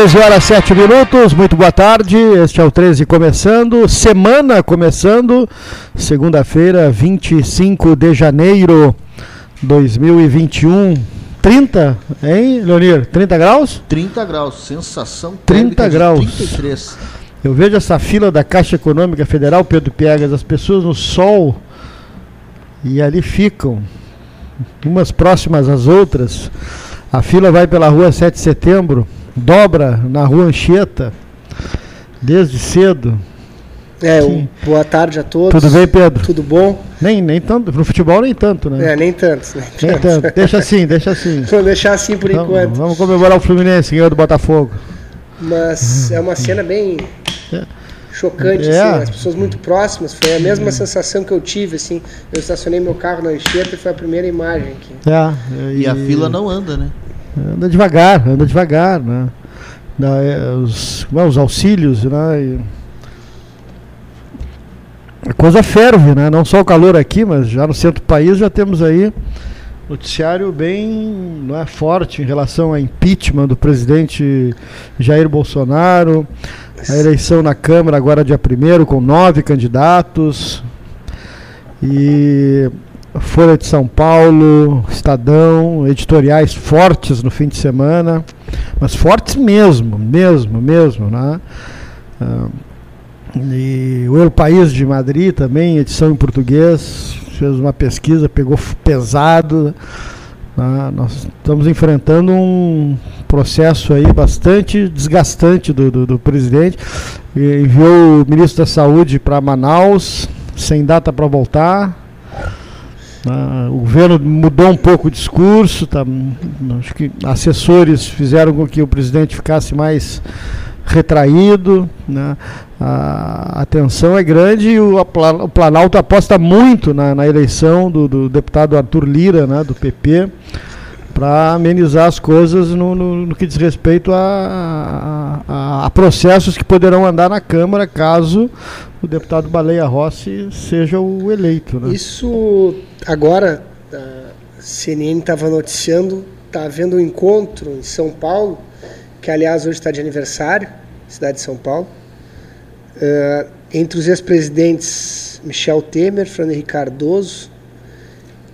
13 horas 7 minutos, muito boa tarde. Este é o 13 começando, semana começando, segunda-feira, 25 de janeiro 2021. 30, hein, Leonir? 30 graus? 30 graus, sensação 30 graus. 33. Eu vejo essa fila da Caixa Econômica Federal, Pedro Piegas, as pessoas no sol e ali ficam, umas próximas às outras. A fila vai pela rua 7 de setembro dobra na rua Anchieta, desde cedo. É, um, boa tarde a todos. Tudo bem, Pedro? Tudo bom? Nem, nem tanto, no futebol nem tanto, né? É, nem tanto. Nem, nem tanto. tanto. Deixa assim, deixa assim. Vou deixar assim por então, enquanto. Vamos comemorar o Fluminense, ganhou do Botafogo. Mas é uma cena bem é. chocante, é. assim, as pessoas muito próximas. Foi a mesma é. sensação que eu tive, assim. Eu estacionei meu carro na Anchieta e foi a primeira imagem aqui. É, e, e a fila não anda, né? Anda devagar, anda devagar, né? É, os, os auxílios, né? A coisa ferve, né? Não só o calor aqui, mas já no centro do país já temos aí noticiário bem não é forte em relação ao impeachment do presidente Jair Bolsonaro, a eleição na Câmara agora dia 1 com nove candidatos e Folha de São Paulo, Estadão, editoriais fortes no fim de semana, mas fortes mesmo, mesmo, mesmo, né? Ah, e o El País de Madrid também, edição em português, fez uma pesquisa, pegou pesado. Né? Nós estamos enfrentando um processo aí bastante desgastante do, do, do presidente. E enviou o ministro da Saúde para Manaus, sem data para voltar né? O governo mudou um pouco o discurso, tá, acho que assessores fizeram com que o presidente ficasse mais retraído, né? a, a tensão é grande e o, o Planalto aposta muito na, na eleição do, do, deputado Arthur Lira, né? do PP, para amenizar as coisas no, no, no, que diz respeito a, a, a processos que poderão andar na Câmara caso o deputado Baleia Rossi seja o eleito. Né? Isso agora, a CNN estava noticiando, está havendo um encontro em São Paulo, que aliás hoje está de aniversário, cidade de São Paulo, uh, entre os ex-presidentes Michel Temer, Fernando Henrique Cardoso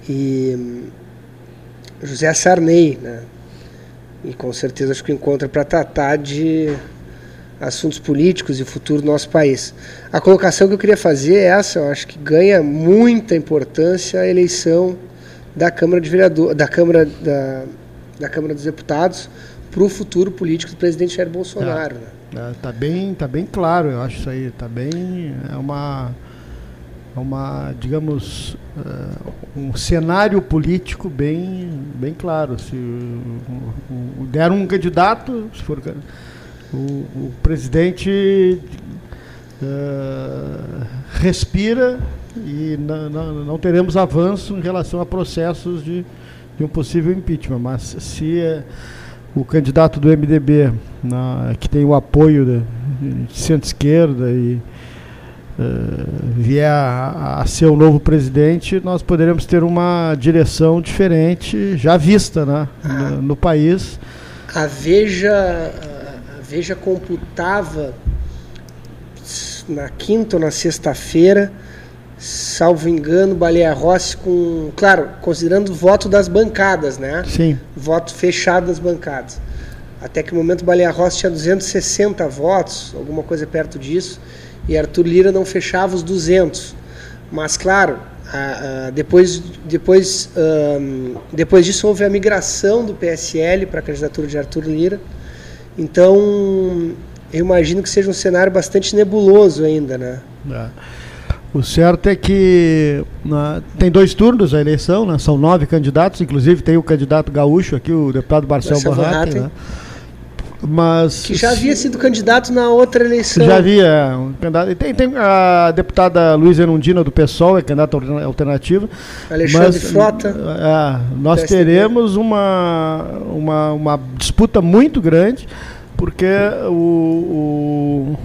e hum, José Sarney, né? E com certeza acho que o encontro é para tratar de assuntos políticos e futuro do nosso país. A colocação que eu queria fazer é essa, eu acho que ganha muita importância a eleição da Câmara de Vereador, da Câmara da, da Câmara dos Deputados para o futuro político do presidente Jair Bolsonaro. Está né? é, tá bem, tá bem claro, eu acho isso aí, tá bem é uma é uma, digamos, uh, um cenário político bem, bem claro. Se der um candidato, se for o, o presidente uh, respira e não teremos avanço em relação a processos de, de um possível impeachment. Mas se uh, o candidato do MDB, na, que tem o apoio de, de centro-esquerda e uh, vier a, a, ser o novo presidente, nós poderemos ter uma direção diferente, já vista né, no, no país. A Veja Veja computava na quinta ou na sexta-feira, salvo engano, Baleia Rossi com, claro, considerando o voto das bancadas, né? Sim. Voto fechado das bancadas. Até que momento Baleia Rossi tinha 260 votos, alguma coisa perto disso, e Arthur Lira não fechava os 200. Mas claro, a, a, depois, depois, um, depois disso houve a migração do PSL para a candidatura de Arthur Lira então, eu imagino que seja um cenário bastante nebuloso ainda, né? É. O certo é que né, tem dois turnos a eleição, né? são nove candidatos, inclusive tem o candidato gaúcho aqui, o deputado Marcel Barraten, né? Mas, que já havia sido candidato na outra eleição. Já havia. Um candidato, tem, tem a deputada Luiz Erundina do PSOL, é candidata alternativa. Alexandre mas, Frota. É, nós PSDB. teremos uma, uma, uma disputa muito grande, porque o, o,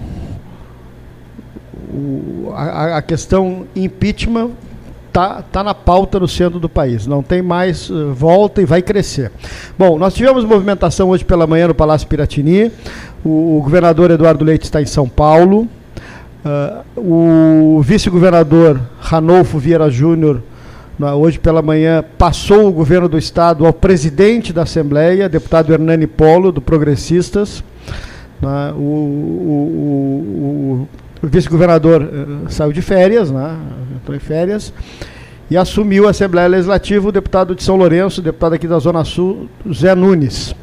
o a, a, questão impeachment tá, tá na pauta no centro do país. Não tem mais uh, volta e vai crescer. Bom, nós tivemos movimentação hoje pela manhã no Palácio Piratini. O, o governador Eduardo Leite está em São Paulo. Uh, o vice-governador Ranolfo Vieira Júnior, hoje pela manhã, passou o governo do estado ao presidente da Assembleia, deputado Hernani Polo, do Progressistas. Uh, o, o, o vice-governador uh, saiu de férias, né, entrou em férias, e assumiu a Assembleia Legislativa o deputado de São Lourenço, deputado aqui da Zona Sul, Zé Nunes.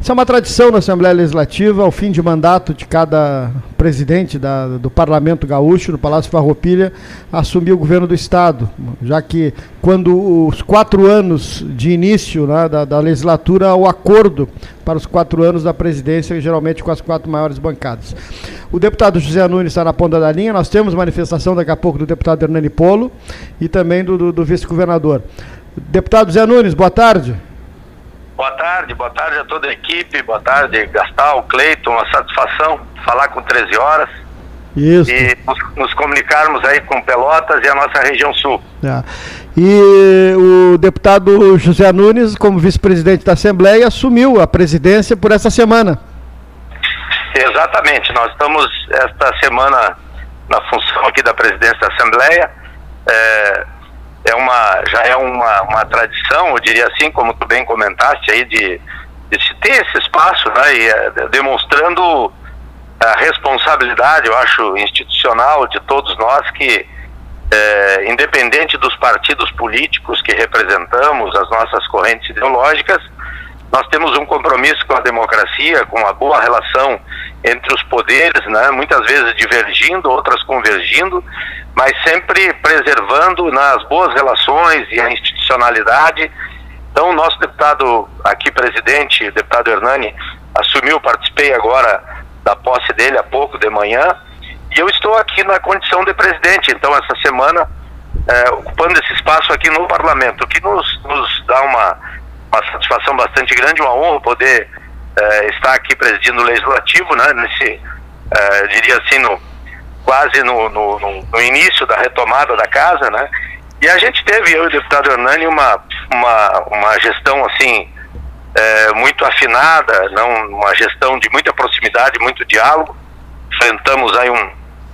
Isso é uma tradição na Assembleia Legislativa, ao fim de mandato de cada presidente da, do Parlamento Gaúcho, no Palácio Farroupilha, assumir o governo do Estado, já que quando os quatro anos de início né, da, da, legislatura, o acordo para os quatro anos da presidência, geralmente com as quatro maiores bancadas. O deputado José Nunes está na ponta da linha, nós temos manifestação daqui a pouco do deputado Hernani Polo e também do, do, do vice-governador. Deputado José Nunes, boa tarde. Boa tarde, boa tarde a toda a equipe, boa tarde Gastal, Cleiton, uma satisfação falar com 13 horas. Isso. E nos, nos, comunicarmos aí com Pelotas e a nossa região sul. É. E o deputado José Nunes, como vice-presidente da Assembleia, assumiu a presidência por essa semana. Exatamente, nós estamos esta semana na função aqui da presidência da Assembleia. É, é uma, já é uma, uma tradição, eu diria assim, como tu bem comentaste aí, de, de se ter esse espaço, né, e, é, demonstrando a responsabilidade, eu acho, institucional de todos nós que, é, independente dos partidos políticos que representamos, as nossas correntes ideológicas, nós temos um compromisso com a democracia, com a boa relação entre os poderes, né, muitas vezes divergindo, outras convergindo, mas sempre preservando nas boas relações e a institucionalidade. Então, nosso deputado aqui, presidente, deputado Hernani, assumiu, participei agora da posse dele há pouco de manhã, e eu estou aqui na condição de presidente, então, essa semana, é, ocupando esse espaço aqui no parlamento, o que nos, nos dá uma, uma satisfação bastante grande, uma honra poder é, estar aqui presidindo o legislativo, né, nesse, é, diria assim, no, quase no, no, no, início da retomada da casa, né? E a gente teve, eu e o deputado Hernani, uma, uma, uma gestão assim é, muito afinada, não uma gestão de muita proximidade, muito diálogo. Enfrentamos aí um,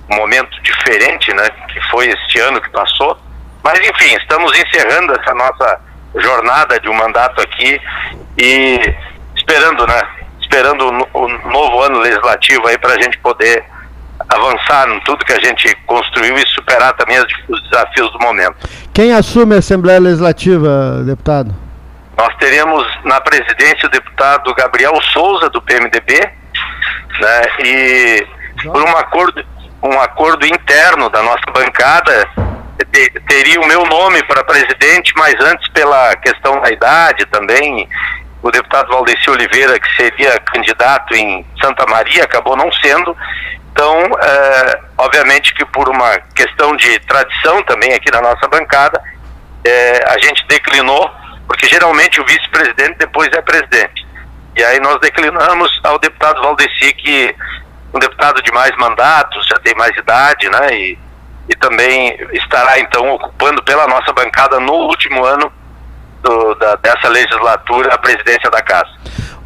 momento diferente, né? Que foi este ano que passou. Mas enfim, estamos encerrando essa nossa jornada de um mandato aqui e esperando, né? Esperando o novo ano legislativo aí para a gente poder avançar em tudo que a gente construiu e superar também os desafios do momento. Quem assume a Assembleia Legislativa, deputado? Nós teremos na presidência o deputado Gabriel Souza, do PMDB, né, e por um acordo, um acordo interno da nossa bancada, teria o meu nome para presidente, mas antes pela questão da idade também, o deputado Valdeci Oliveira, que seria candidato em Santa Maria, acabou não sendo, então, é, obviamente que por uma questão de tradição também aqui na nossa bancada, é, a gente declinou, porque geralmente o vice-presidente depois é presidente. E aí nós declinamos ao deputado Valdeci, que um deputado de mais mandatos, já tem mais idade, né? E, e também estará então ocupando pela nossa bancada no último ano do, da, dessa legislatura a presidência da Casa.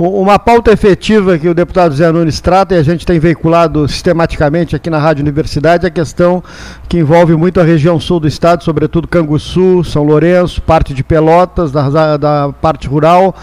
Uma pauta efetiva que o deputado Zé Nunes trata e a gente tem veiculado sistematicamente aqui na Rádio Universidade é a questão que envolve muito a região sul do estado, sobretudo Canguçu, São Lourenço, parte de Pelotas, da, da parte rural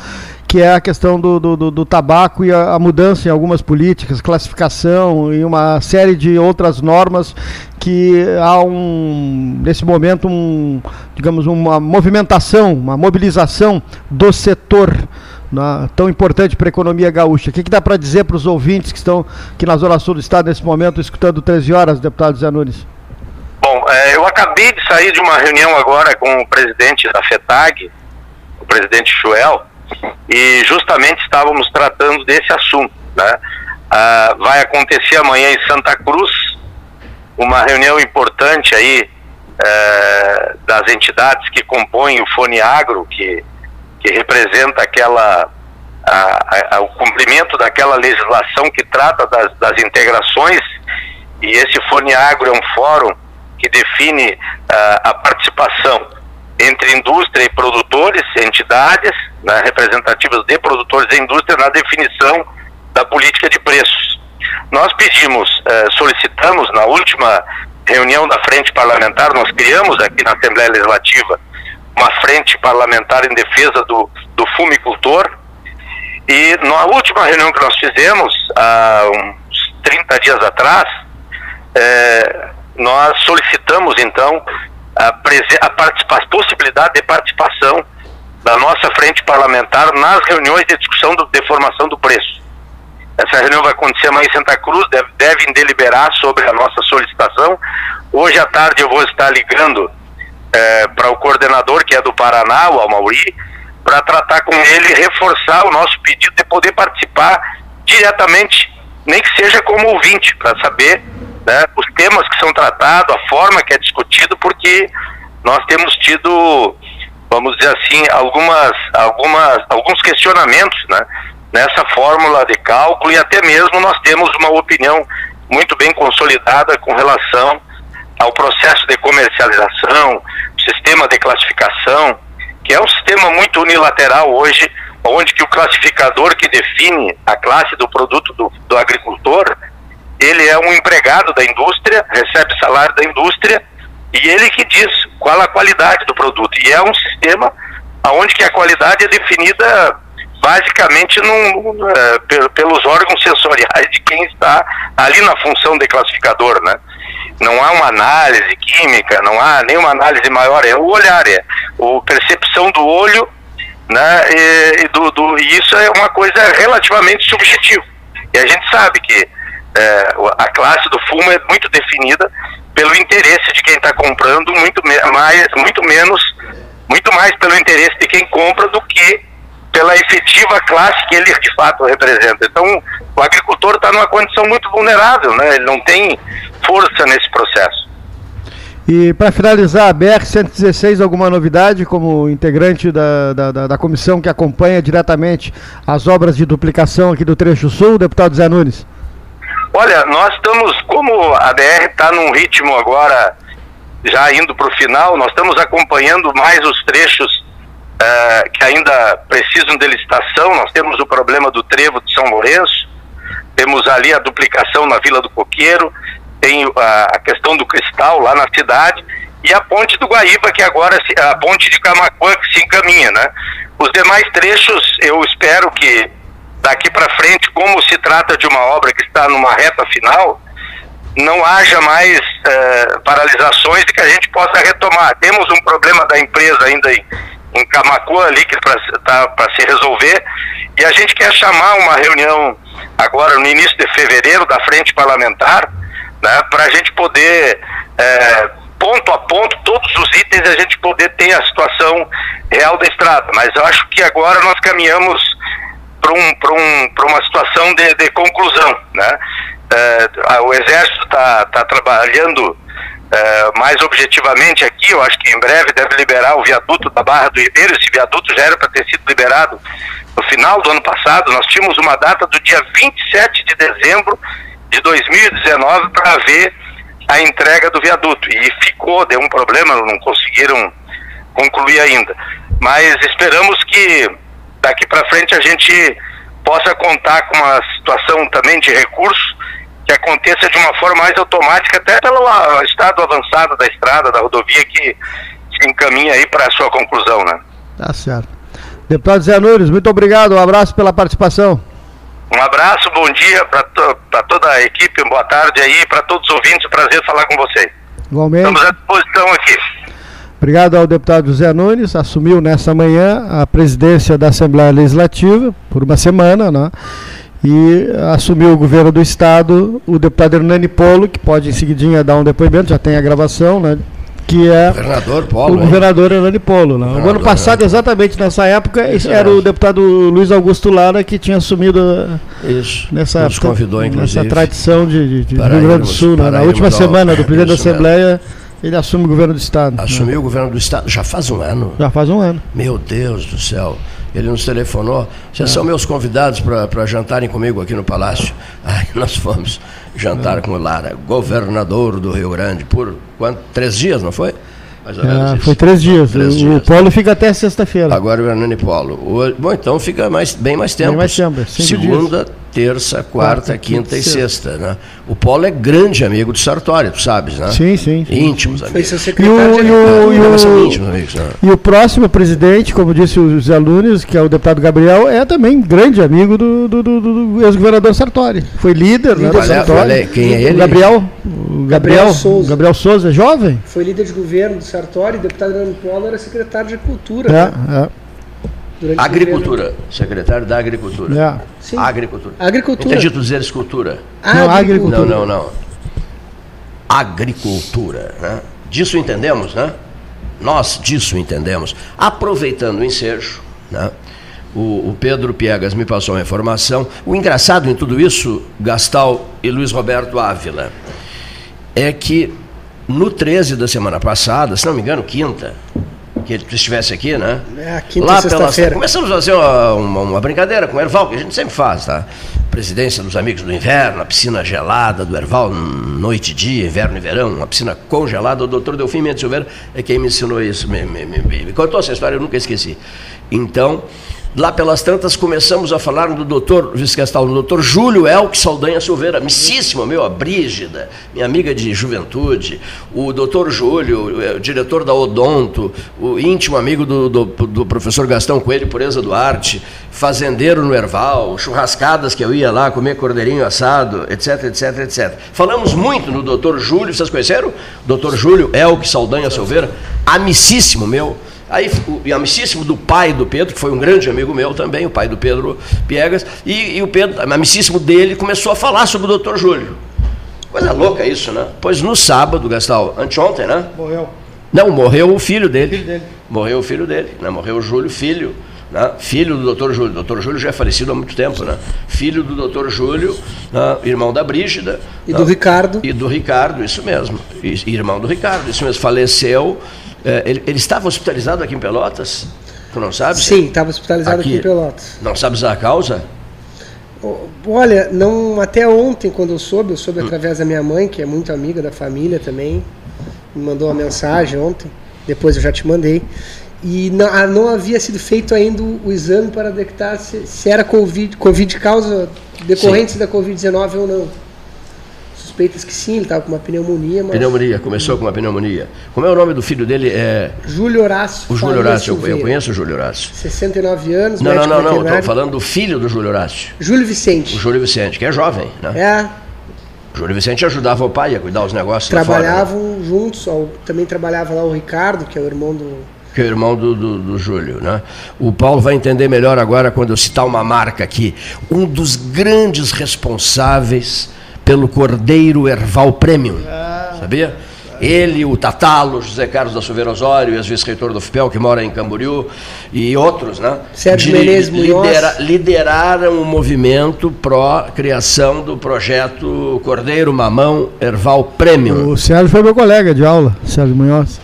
que é a questão do, do, do tabaco e a, a, mudança em algumas políticas, classificação e uma série de outras normas que há um nesse momento um digamos uma movimentação, uma mobilização do setor na, tão importante para a economia gaúcha. O que, que dá para dizer para os ouvintes que estão aqui na Zona Sul do Estado nesse momento, escutando 13 horas, deputado Zé Nunes? Bom, é, eu acabei de sair de uma reunião agora com o presidente da FETAG, o presidente Chuel, e justamente estávamos tratando desse assunto. Né? Ah, vai acontecer amanhã em Santa Cruz uma reunião importante aí é, das entidades que compõem o Fone Agro, que que representa aquela a, a, o cumprimento daquela legislação que trata das, das integrações e esse Fone Agro é um fórum que define uh, a participação entre indústria e produtores, entidades né, representativas de produtores e indústria na definição da política de preços. Nós pedimos, uh, solicitamos na última reunião da frente parlamentar, nós criamos aqui na Assembleia Legislativa uma frente parlamentar em defesa do, do fumicultor. E na última reunião que nós fizemos, há uns 30 dias atrás, é, nós solicitamos então a, a, a possibilidade de participação da nossa frente parlamentar nas reuniões de discussão do, de formação do preço. Essa reunião vai acontecer amanhã em Santa Cruz, deve, devem deliberar sobre a nossa solicitação. Hoje à tarde eu vou estar ligando é, para o coordenador, que é do Paraná, o Amauri, para tratar com ele reforçar o nosso pedido de poder participar diretamente, nem que seja como ouvinte, para saber né, os temas que são tratados, a forma que é discutido, porque nós temos tido, vamos dizer assim, algumas, algumas, alguns questionamentos né, nessa fórmula de cálculo e até mesmo nós temos uma opinião muito bem consolidada com relação ao processo de comercialização, sistema de classificação, que é um sistema muito unilateral hoje, onde que o classificador que define a classe do produto do, do agricultor, ele é um empregado da indústria, recebe salário da indústria, e ele que diz qual a qualidade do produto. E é um sistema onde que a qualidade é definida basicamente num, uh, pelos órgãos sensoriais de quem está ali na função de classificador, né? Não há uma análise química, não há nenhuma análise maior, é o olhar, é a percepção do olho, né? E, e, do, do, e isso é uma coisa relativamente subjetiva. E a gente sabe que é, a classe do fumo é muito definida pelo interesse de quem está comprando, muito mais, muito menos, muito mais pelo interesse de quem compra do que pela efetiva classe que ele de fato representa. Então, o agricultor está numa condição muito vulnerável, né? Ele não tem força nesse processo. E para finalizar, a BR-116, alguma novidade como integrante da, da, da, comissão que acompanha diretamente as obras de duplicação aqui do Trecho Sul, deputado Zé Nunes? Olha, nós estamos, como a BR está num ritmo agora já indo para o final, nós estamos acompanhando mais os trechos uh, que ainda precisam de licitação. Nós temos o problema do trevo de São Lourenço, temos ali a duplicação na Vila do Coqueiro, tem a, questão do cristal lá na cidade e a ponte do Guaíba, que agora a ponte de Camacuã que se encaminha, né? Os demais trechos, eu espero que daqui para frente, como se trata de uma obra que está numa reta final, não haja mais uh, paralisações e que a gente possa retomar. Temos um problema da empresa ainda em, em Camacuã ali que está para se resolver e a gente quer chamar uma reunião agora no início de fevereiro da frente parlamentar né, para a gente poder é, ponto a ponto todos os itens a gente poder ter a situação real da estrada mas eu acho que agora nós caminhamos para um, um, uma situação de, de conclusão né é, o exército está tá trabalhando é, mais objetivamente aqui, eu acho que em breve deve liberar o viaduto da Barra do Ribeiro. Esse viaduto já era para ter sido liberado no final do ano passado. Nós tínhamos uma data do dia 27 de dezembro de 2019 para ver a entrega do viaduto. E ficou, deu um problema, não conseguiram concluir ainda. Mas esperamos que daqui para frente a gente possa contar com uma situação também de recursos que aconteça de uma forma mais automática, até pelo estado avançado da estrada, da rodovia, que se encaminha aí para a sua conclusão, né? Tá certo. Deputado Zé Nunes, muito obrigado, um abraço pela participação. Um abraço, bom dia para to toda a equipe, boa tarde aí, para todos os ouvintes, prazer falar com vocês. Igualmente. Estamos à disposição aqui. Obrigado ao deputado José Nunes, assumiu nessa manhã a presidência da Assembleia Legislativa por uma semana, né? e assumiu o governo do estado o deputado Hernani Polo, que pode em seguidinha dar um depoimento, já tem a gravação, né? Que é governador Polo, o hein? governador Hernani Polo. Né? O ano passado, exatamente nessa época, era o deputado Luiz Augusto Lara que tinha assumido Isso. nessa, Nos convidou, nessa tradição de, de, de Rio Grande do Sul. Né? Na última semana do presidente da Assembleia. Ele assume o governo do Estado. Né? Assumiu né? o governo do Estado já faz um ano. Já faz um ano. Meu Deus do céu. Ele nos telefonou. Vocês é. são meus convidados para jantarem comigo aqui no Palácio. Aí nós fomos. Jantar com o Lara, governador do Rio Grande, por quanto? Três dias, não foi? Mais ou menos é, foi três dias. Três o, dias. Polo fica até sexta-feira. Agora o Hernani Polo. O, bom, então fica mais, bem mais tempo. Bem mais tempo. Segunda, dias. terça, quarta, quarta quinta, quinta, e sexta. Né? O Polo é grande amigo do Sartori, tu sabes, né? Sim, sim. sim. Íntimos amigos. Foi seu secretário e o, e, o, íntimos amigos. Né? E o próximo presidente, como disse o Zé Lunes, que é o deputado Gabriel, é também grande amigo do, do, do, do ex-governador Sartori. Foi líder, líder né, do Sartori. Quem é ele? O Gabriel. O Gabriel, Gabriel Souza. Gabriel Souza, jovem. Foi líder de governo do Sartori, deputado Fernando Polo era secretário de Cultura. É, né? é. Agricultura, secretário da Agricultura. É. Sim. Agricultura. Agricultura. Entendi tu dizer escultura. Não, agricultura. Não, não, não. Agricultura. Né? Disso entendemos, né? Nós disso entendemos. Aproveitando o ensejo, né? O, o, Pedro Piegas me passou uma informação. O engraçado em tudo isso, Gastal e Luiz Roberto Ávila, é que no 13 da semana passada, se não me engano, quinta, que ele estivesse aqui, né? É, quinta Lá pelas, Começamos a fazer uma, uma, uma, brincadeira com o Erval, que a gente sempre faz, tá? Presidência dos Amigos do Inverno, a piscina gelada do Erval, noite e dia, inverno e verão, uma piscina congelada. O doutor Delfim Mendes Silveira é quem me ensinou isso, me, me, me, me contou essa história, eu nunca esqueci. Então, Lá pelas tantas começamos a falar do doutor, vice-castal, do doutor Júlio Elque Saldanha Silveira, amicíssimo meu, a Brígida, minha amiga de juventude, o doutor Júlio, é, o diretor da Odonto, o íntimo amigo do, do, do professor Gastão Coelho Pureza Duarte, fazendeiro no Erval, churrascadas que eu ia lá comer cordeirinho assado, etc, etc, etc. Falamos muito no doutor Júlio, vocês conheceram? Doutor Júlio Elque Saldanha Silveira, amicíssimo meu, Aí, o amicíssimo do pai do Pedro, que foi um grande amigo meu também, o pai do Pedro Piegas, e, e o Pedro, amicíssimo dele, começou a falar sobre o doutor Júlio. Coisa louca isso, né? Pois no sábado, Gastal, anteontem, né? Morreu. Não, morreu o filho dele. filho dele. Morreu o filho dele, né? Morreu o Júlio, filho. Né? Filho do doutor Júlio. O doutor Júlio já é falecido há muito tempo, né? Filho do doutor Júlio, né? irmão da Brígida. E né? do Ricardo. E do Ricardo, isso mesmo. E, irmão do Ricardo, isso mesmo. Faleceu ele, ele, estava hospitalizado aqui em Pelotas? Tu não sabes? Sim, estava hospitalizado aqui, aqui, em Pelotas. Não sabes a causa? Olha, não até ontem, quando eu soube, eu soube hum. através da minha mãe, que é muito amiga da família também, me mandou uma mensagem ontem, depois eu já te mandei. E não, ah, não havia sido feito ainda o exame para detectar se, se era Covid, COVID causa decorrentes Sim. da Covid-19 ou não suspeitas que sim, ele estava com uma pneumonia. Mas... Pneumonia, começou com uma pneumonia. Como é o nome do filho dele? É... Júlio Horácio. O Júlio Horácio, eu, eu conheço o Júlio Horácio. 69 anos, Não, não, não, não, estou falando do filho do Júlio Horácio. Júlio Vicente. O Júlio Vicente, que é jovem, né? É. Júlio Vicente ajudava o pai a cuidar dos negócios Trabalhavam fora, né? juntos, também trabalhava lá o Ricardo, que é o irmão do que é o irmão do, do, do, Júlio. Né? O Paulo vai entender melhor agora quando eu citar uma marca aqui. Um dos grandes responsáveis pelo Cordeiro Erval Premium. Sabia? Ele, o Tatalo, José Carlos da Silveira Osório, ex-vice-reitor do FIPEL, que mora em Camboriú, e outros, né? Sérgio Menezes lidera, lideraram o movimento pró-criação do projeto Cordeiro Mamão Erval Premium. O Sérgio foi meu colega de aula, Sérgio Munhoz.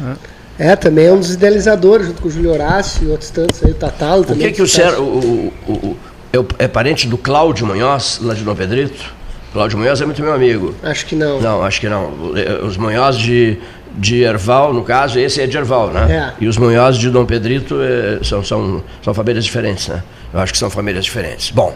É. é também é um dos idealizadores, junto com o Júlio Horácio e outros tantos aí, o Tatalo o também. O que, que o Sérgio. O, o, o, é, é parente do Cláudio Munhoz, lá de Dom Pedrito? Cláudio Munhoz é muito meu amigo. Acho que não. Não, acho que não. Os Munhoz de, de Erval, no caso, esse é de Erval, né? É. E os Munhoz de Dom Pedrito é, são, são, são famílias diferentes, né? Eu acho que são famílias diferentes. Bom,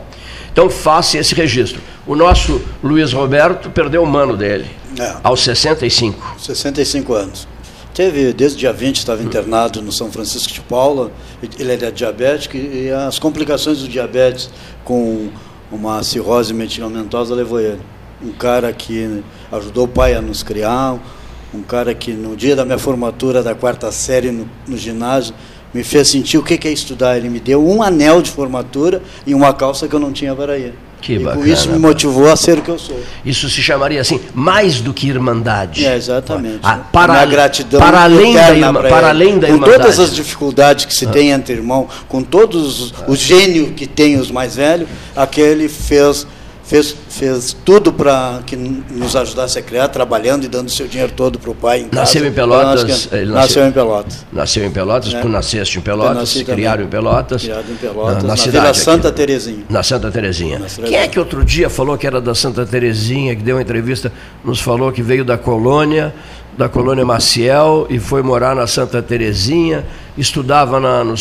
então faça esse registro. O nosso Luiz Roberto perdeu o mano dele, é. aos 65. 65 anos. Teve, desde o dia 20, estava internado no São Francisco de Paula, ele era diabético e as complicações do diabetes com uma cirrose medicamentosa levou ele. Um cara que ajudou o pai a nos criar, um cara que no dia da minha formatura da quarta série no, no ginásio me fez sentir o que é estudar. Ele me deu um anel de formatura e uma calça que eu não tinha para ir. Que e bacana, por isso me motivou a ser o que eu sou. Isso se chamaria assim, mais do que irmandade. É, exatamente. Ah, para, a gratidão para além, da irma, para além da Com todas as dificuldades que se ah. tem entre irmãos, com todos ah. o gênio que tem os mais velhos, aquele fez fez, fez tudo para que nos ajudasse a criar, trabalhando e dando seu dinheiro todo para o pai. Em nasceu em Pelotas. nasceu, nasceu, em Pelotas. Nasceu em Pelotas, é. tu nasceste em Pelotas, criaram em Pelotas. Criado em Pelotas, na, na, na cidade, Santa Terezinha. Na Santa Terezinha. Quem é que outro dia falou que era da Santa Terezinha, que deu uma entrevista, nos falou que veio da colônia da colônia Maciel e foi morar na Santa Terezinha, estudava na, no,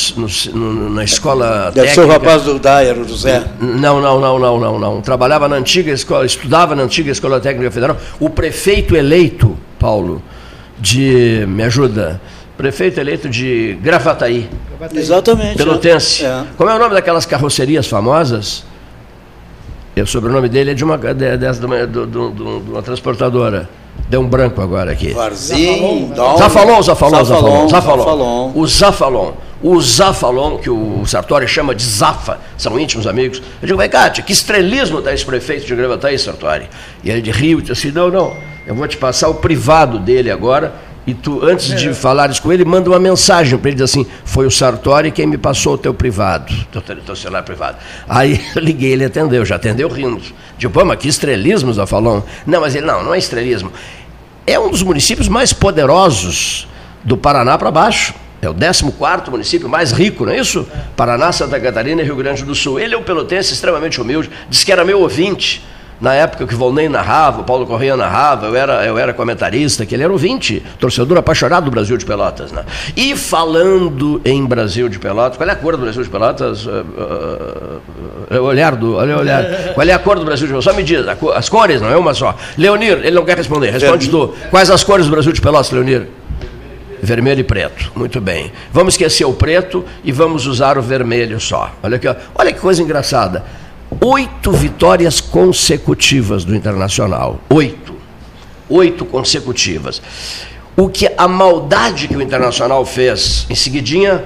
no, na escola Deve técnica. ser o rapaz do Dyer, o José. Não, não, não, não, não, não. Trabalhava na antiga escola, estudava na antiga Escola Técnica Federal. O prefeito eleito, Paulo, de. Me ajuda. Prefeito eleito de Gravataí. Gravataí. Exatamente. Pelotense. É. Como é o nome daquelas carrocerias famosas? o sobrenome dele é de uma, de, de, de, de uma transportadora. Deu um branco agora aqui. Varzim, Zafalon, Zafalon, Zafalon, Zafalon. O Zafalon. O Zafalon, que o Sartori chama de Zafa, são íntimos amigos. Eu digo, vai, Cátia, que estrelismo está esse prefeito de Gravataí, Sartori? E ele de Rio disse assim, não, não, eu vou te passar o privado dele agora, e tu, antes de é. falares com ele, manda uma mensagem para ele, diz assim, foi o Sartori quem me passou o teu privado, teu, teu celular privado. Aí eu liguei, ele atendeu, já atendeu rindo. Digo, pô, mas que estrelismo, Zafalon? Não, mas ele, não, não é estrelismo é um dos municípios mais poderosos do Paraná para baixo. É o 14 município mais rico, não é isso? Paraná, Santa Catarina e Rio Grande do Sul. Ele é um pelotense extremamente humilde, disse que era meu ouvinte. Na época que o Volney narrava, o Paulo Correia narrava, eu era, eu era comentarista, que ele era ouvinte, torcedor apaixonado do Brasil de Pelotas. Né? E falando em Brasil de Pelotas, qual é a cor do Brasil de Pelotas? Uh, uh, uh, olhar do, olha, olhar. Qual é a cor do Brasil de Pelotas? Só me diz, as cores, não é uma só. Leonir, ele não quer responder, responde tu. Quais as cores do Brasil de Pelotas, Leonir? Vermelho e preto. Muito bem. Vamos esquecer o preto e vamos usar o vermelho só. Olha aqui, ó. olha que coisa engraçada oito vitórias consecutivas do Internacional. Oito. Oito consecutivas. O que a maldade que o Internacional fez, em seguidinha,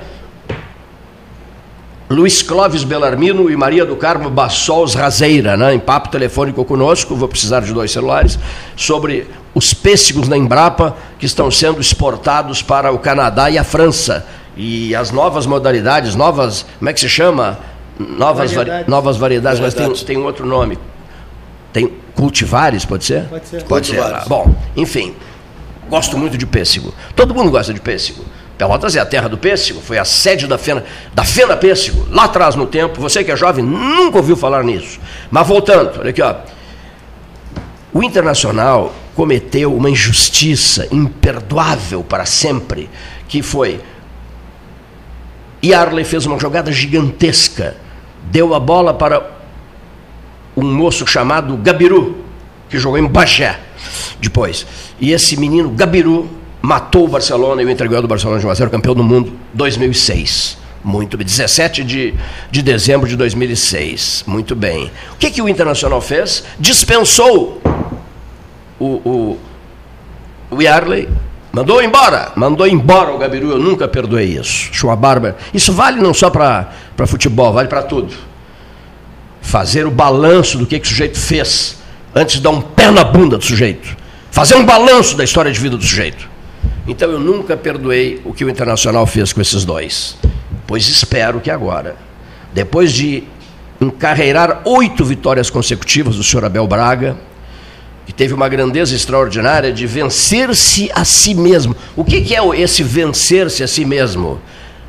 Luiz Clóvis Belarmino e Maria do Carmo Bassols Razeira, né, em papo telefônico conosco, vou precisar de dois celulares, sobre os pêssegos na Embrapa que estão sendo exportados para o Canadá e a França. E as novas modalidades, novas, como é que se chama? Novas, variedades. novas variedades, mas tem, tem um outro nome. Tem cultivares, pode ser? Pode ser. Pode ser. Bom, enfim, gosto muito de pêssego. Todo mundo gosta de pêssego. Pelotas é a terra do pêssego, foi a sede da Fena, da Fena Pêssego, lá atrás no tempo. Você que é jovem nunca ouviu falar nisso. Mas voltando, olha aqui, ó. O Internacional cometeu uma injustiça imperdoável para sempre, que foi Yarley fez uma jogada gigantesca deu a bola para um moço chamado Gabiru, que jogou em Bagé depois. E esse menino, Gabiru, matou o Barcelona e o entregou do Barcelona de 1 a 0, campeão do mundo 2006. Muito bem. 17 de, de dezembro de 2006. Muito bem. O que, que o Internacional fez? Dispensou o, o, o Yarley, mandou embora. Mandou embora o Gabiru. Eu nunca perdoei isso. Acho bárbara. Isso vale não só para futebol, vale para tudo fazer o balanço do que, que o sujeito fez antes de dar um pé na bunda do sujeito. Fazer um balanço da história de vida do sujeito. Então eu nunca perdoei o que o Internacional fez com esses dois. Pois espero que agora, depois de encarreirar oito vitórias consecutivas do senhor Abel Braga, que teve uma grandeza extraordinária de vencer-se a si mesmo. O que, que é esse vencer-se a si mesmo?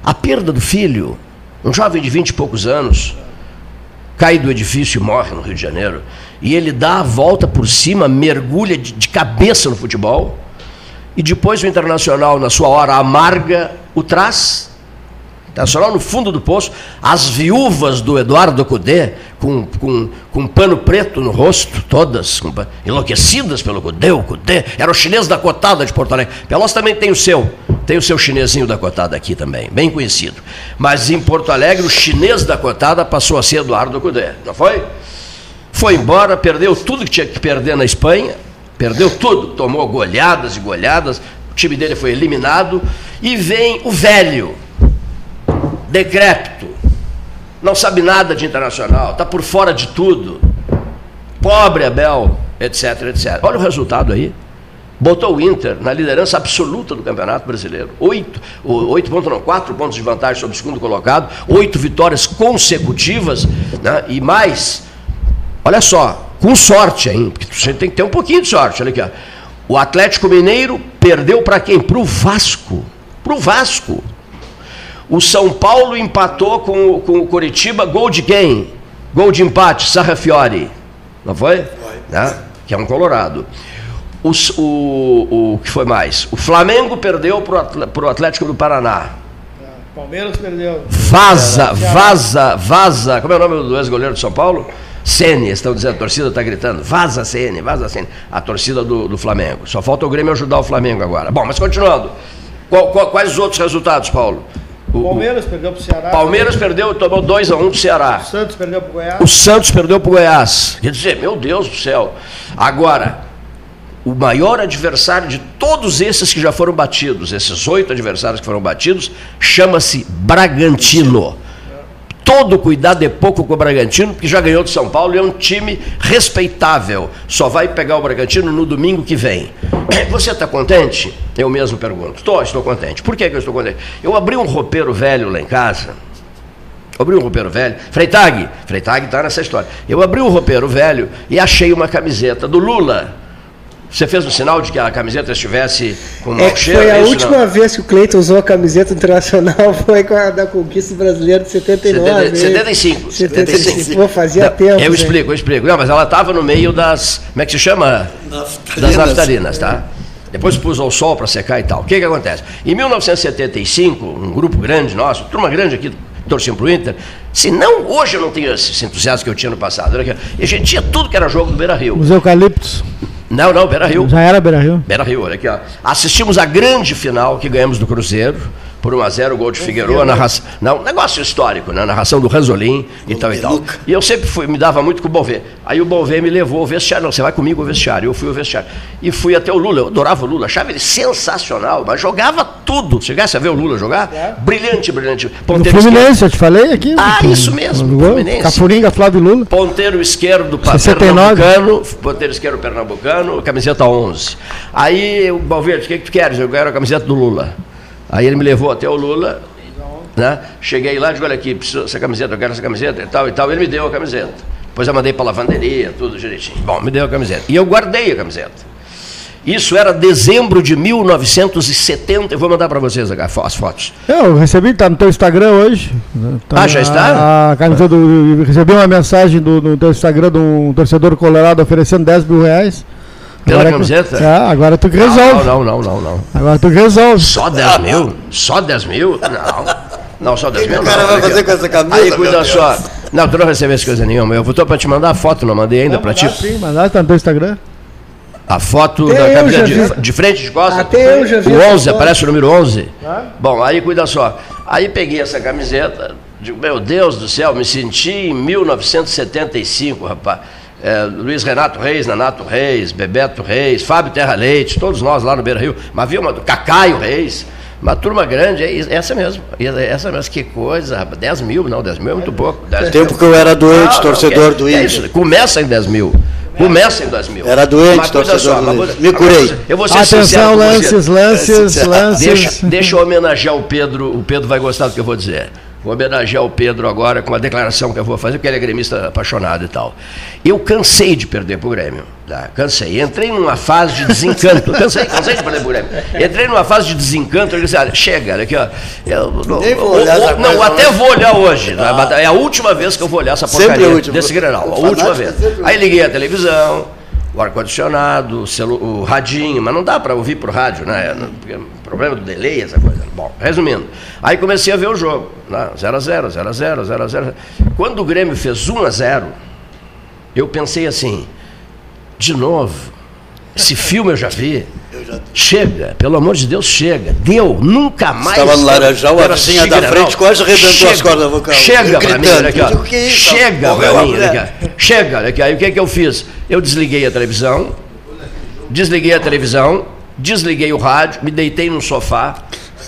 A perda do filho. Um jovem de vinte e poucos anos, cai do edifício e morre no Rio de Janeiro, e ele dá a volta por cima, mergulha de, de cabeça no futebol, e depois o Internacional, na sua hora amarga, o traz Internacional no fundo do poço, as viúvas do Eduardo Cudê, com, com, com pano preto no rosto, todas com, enlouquecidas pelo Cudê, o Cudê, era o chinês da cotada de Porto Alegre. Pelotas também tem o seu, tem o seu chinesinho da cotada aqui também, bem conhecido. Mas em Porto Alegre, o chinês da cotada passou a ser Eduardo Cudê, não foi? Foi embora, perdeu tudo que tinha que perder na Espanha, perdeu tudo, tomou goleadas e goleadas, o time dele foi eliminado, e vem o velho, decrépito, não sabe nada de internacional, está por fora de tudo, pobre Abel, etc, etc. Olha o resultado aí. Botou o Inter na liderança absoluta do Campeonato Brasileiro. Oito, oito pontos, não, quatro pontos de vantagem sobre o segundo colocado, oito vitórias consecutivas, né? e mais, Olha só, com sorte, hein? Porque você tem que ter um pouquinho de sorte. Olha aqui, ó. O Atlético Mineiro perdeu para quem? Para o Vasco. Para o Vasco. O São Paulo empatou com, com o Coritiba, gol de quem? Gol de empate, Sarra Fiore. Não foi? Foi. Né? Que é um colorado. O, o, o que foi mais? O Flamengo perdeu para o Atlético do Paraná. Palmeiras perdeu. Vaza, vaza, vaza. Como é o nome do ex-goleiro de São Paulo? Sene, estão dizendo, a torcida está gritando, vaza Sene, vaza Sene. A torcida do, do, Flamengo. Só falta o Grêmio ajudar o Flamengo agora. Bom, mas continuando. Qual, qual, quais os outros resultados, Paulo? O Palmeiras perdeu para o Ceará. Palmeiras perdeu, tomou 2x1 um do Ceará. O Santos perdeu para o Goiás. O Santos perdeu para o Goiás. Quer dizer, meu Deus do céu. Agora, o maior adversário de todos esses que já foram batidos, esses oito adversários que foram batidos, chama-se Bragantino. Todo cuidado é pouco com o Bragantino, porque já ganhou do São Paulo e é um time respeitável. Só vai pegar o Bragantino no domingo que vem. Você está contente? Eu mesmo pergunto. Estou, estou contente. Por que, que eu estou contente? Eu abri um roupeiro velho lá em casa. Abri um roupeiro velho. Freitag, Freitag está nessa história. Eu abri um roupeiro velho e achei uma camiseta do Lula você fez um sinal de que a camiseta estivesse com mau é, cheiro? Foi a é última não? vez que o Cleiton usou a camiseta internacional, foi com a da conquista brasileira de 79. 75. 75. 75. Pô, fazia não, tempo. Eu explico, eu explico. Não, mas ela estava no meio das. Como é que se chama? Naftalinas. Das naftalinas, tá? Depois pus ao sol para secar e tal. O que, que acontece? Em 1975, um grupo grande nosso, turma grande aqui torciam para o Inter. Se não, hoje eu não tenho esse entusiasmo que eu tinha no passado. E a gente tinha tudo que era jogo do Beira Rio. Os eucaliptos. Não, não, Beira Rio. Já era Beira Rio. Beira Rio, olha aqui, ó. Assistimos a grande final que ganhamos do Cruzeiro por 1 a 0 gol de Figueiredo, narração, não, negócio histórico, né? narração do Ranzolin e tal e tal. E eu sempre fui, me dava muito com o Bovê. Aí o Bovê me levou ao vestiário, não, você vai comigo ao vestiário. Eu fui ao vestiário. E fui até o Lula, eu adorava o Lula, achava ele sensacional, mas jogava tudo. Chegasse a ver o Lula jogar? É. Brilhante, brilhante. Ponteiro no Fluminense, esquerdo. eu te falei aqui. Ah, isso mesmo, Fluminense. Cafuringa, Flávio Lula. Ponteiro esquerdo, 69. pernambucano, ponteiro esquerdo pernambucano, camiseta 11. Aí o Bovê, o que, que tu queres? Eu quero a camiseta do Lula. Aí ele me levou até o Lula, né? Cheguei lá e disse, olha aqui, preciso essa camiseta, eu quero essa camiseta e tal e tal. Ele me deu a camiseta. Depois eu mandei para a lavanderia, tudo direitinho. Bom, me deu a camiseta. E eu guardei a camiseta. Isso era dezembro de 1970. Eu vou mandar para vocês as fotos. Eu recebi, está no teu Instagram hoje. Tá ah, já está? A, a camiseta do, recebi uma mensagem do, no teu Instagram de um torcedor colorado oferecendo 10 mil reais. Pela agora camiseta? Que, é, agora tu que resolve. Não, não, não, não, não. Agora tu que resolve. Só 10 mil? Só 10 mil? Não. Não, só 10 mil. O cara vai fazer com essa camisa? Aí cuida só. Não, tu não recebeste coisa nenhuma. Eu estou para te mandar a foto, não mandei ainda para ti. Sim, mandar, tá no teu Instagram. A foto Até da camiseta de, de, frente de costas? Até eu já vi. O 11, aparece o número 11? Ah? Bom, aí cuida só. Aí peguei essa camiseta, digo, meu Deus do céu, me senti em 1975, rapaz é, Luiz Renato Reis, Nanato Reis, Bebeto Reis, Fábio Terra Leite, todos nós lá no Beira Rio, mas viu uma do Cacaio Reis, uma turma grande, é essa mesmo, essa mesmo, que coisa, rapaz, 10 mil, não, 10 mil é muito pouco. Tempo mil. que eu era doente, não, torcedor não, do é Inter. É começa em 10 mil. Começa em 2000. mil. Era doente, torcedor só, do Inter. Me curei. Eu vou ser Atenção, sincero, lances, lances, lances. Deixa, deixa eu homenagear o Pedro, o Pedro vai gostar do que eu vou dizer. Vou homenagear o Pedro agora com a declaração que eu vou fazer, porque ele é gremista apaixonado e tal. Eu cansei de perder para o Grêmio. Tá? Cansei. Entrei numa fase de desencanto. cansei, cansei de perder para o Grêmio. Entrei numa fase de desencanto. Ele disse: olha, chega, olha aqui, ó. Eu, não, vou olhar ou, não até vou olhar hoje. Tá? É a última vez que eu vou olhar essa porcaria desse Grenal. A última vez. Aí liguei a televisão o ar-condicionado, o, o, radinho, mas não dá para ouvir por rádio, né? Porque, problema do delay, essa coisa. Bom, resumindo, aí comecei a ver o jogo, 0 x 0 0 x 0 0 x 0 Quando o Grêmio fez 1 x 0 eu pensei assim, de novo, esse filme eu já vi. Chega, pelo amor de Deus, chega. Deu, nunca mais. Estava no Laranjal, a vizinha da frente quase arrebentou chega, as cordas vocais. Chega para mim, olha aqui, ó. Chega para mim, olha aqui. Chega, olha aqui. Aí o que, é que eu fiz? Eu desliguei a televisão, desliguei a televisão, desliguei o rádio, me deitei no sofá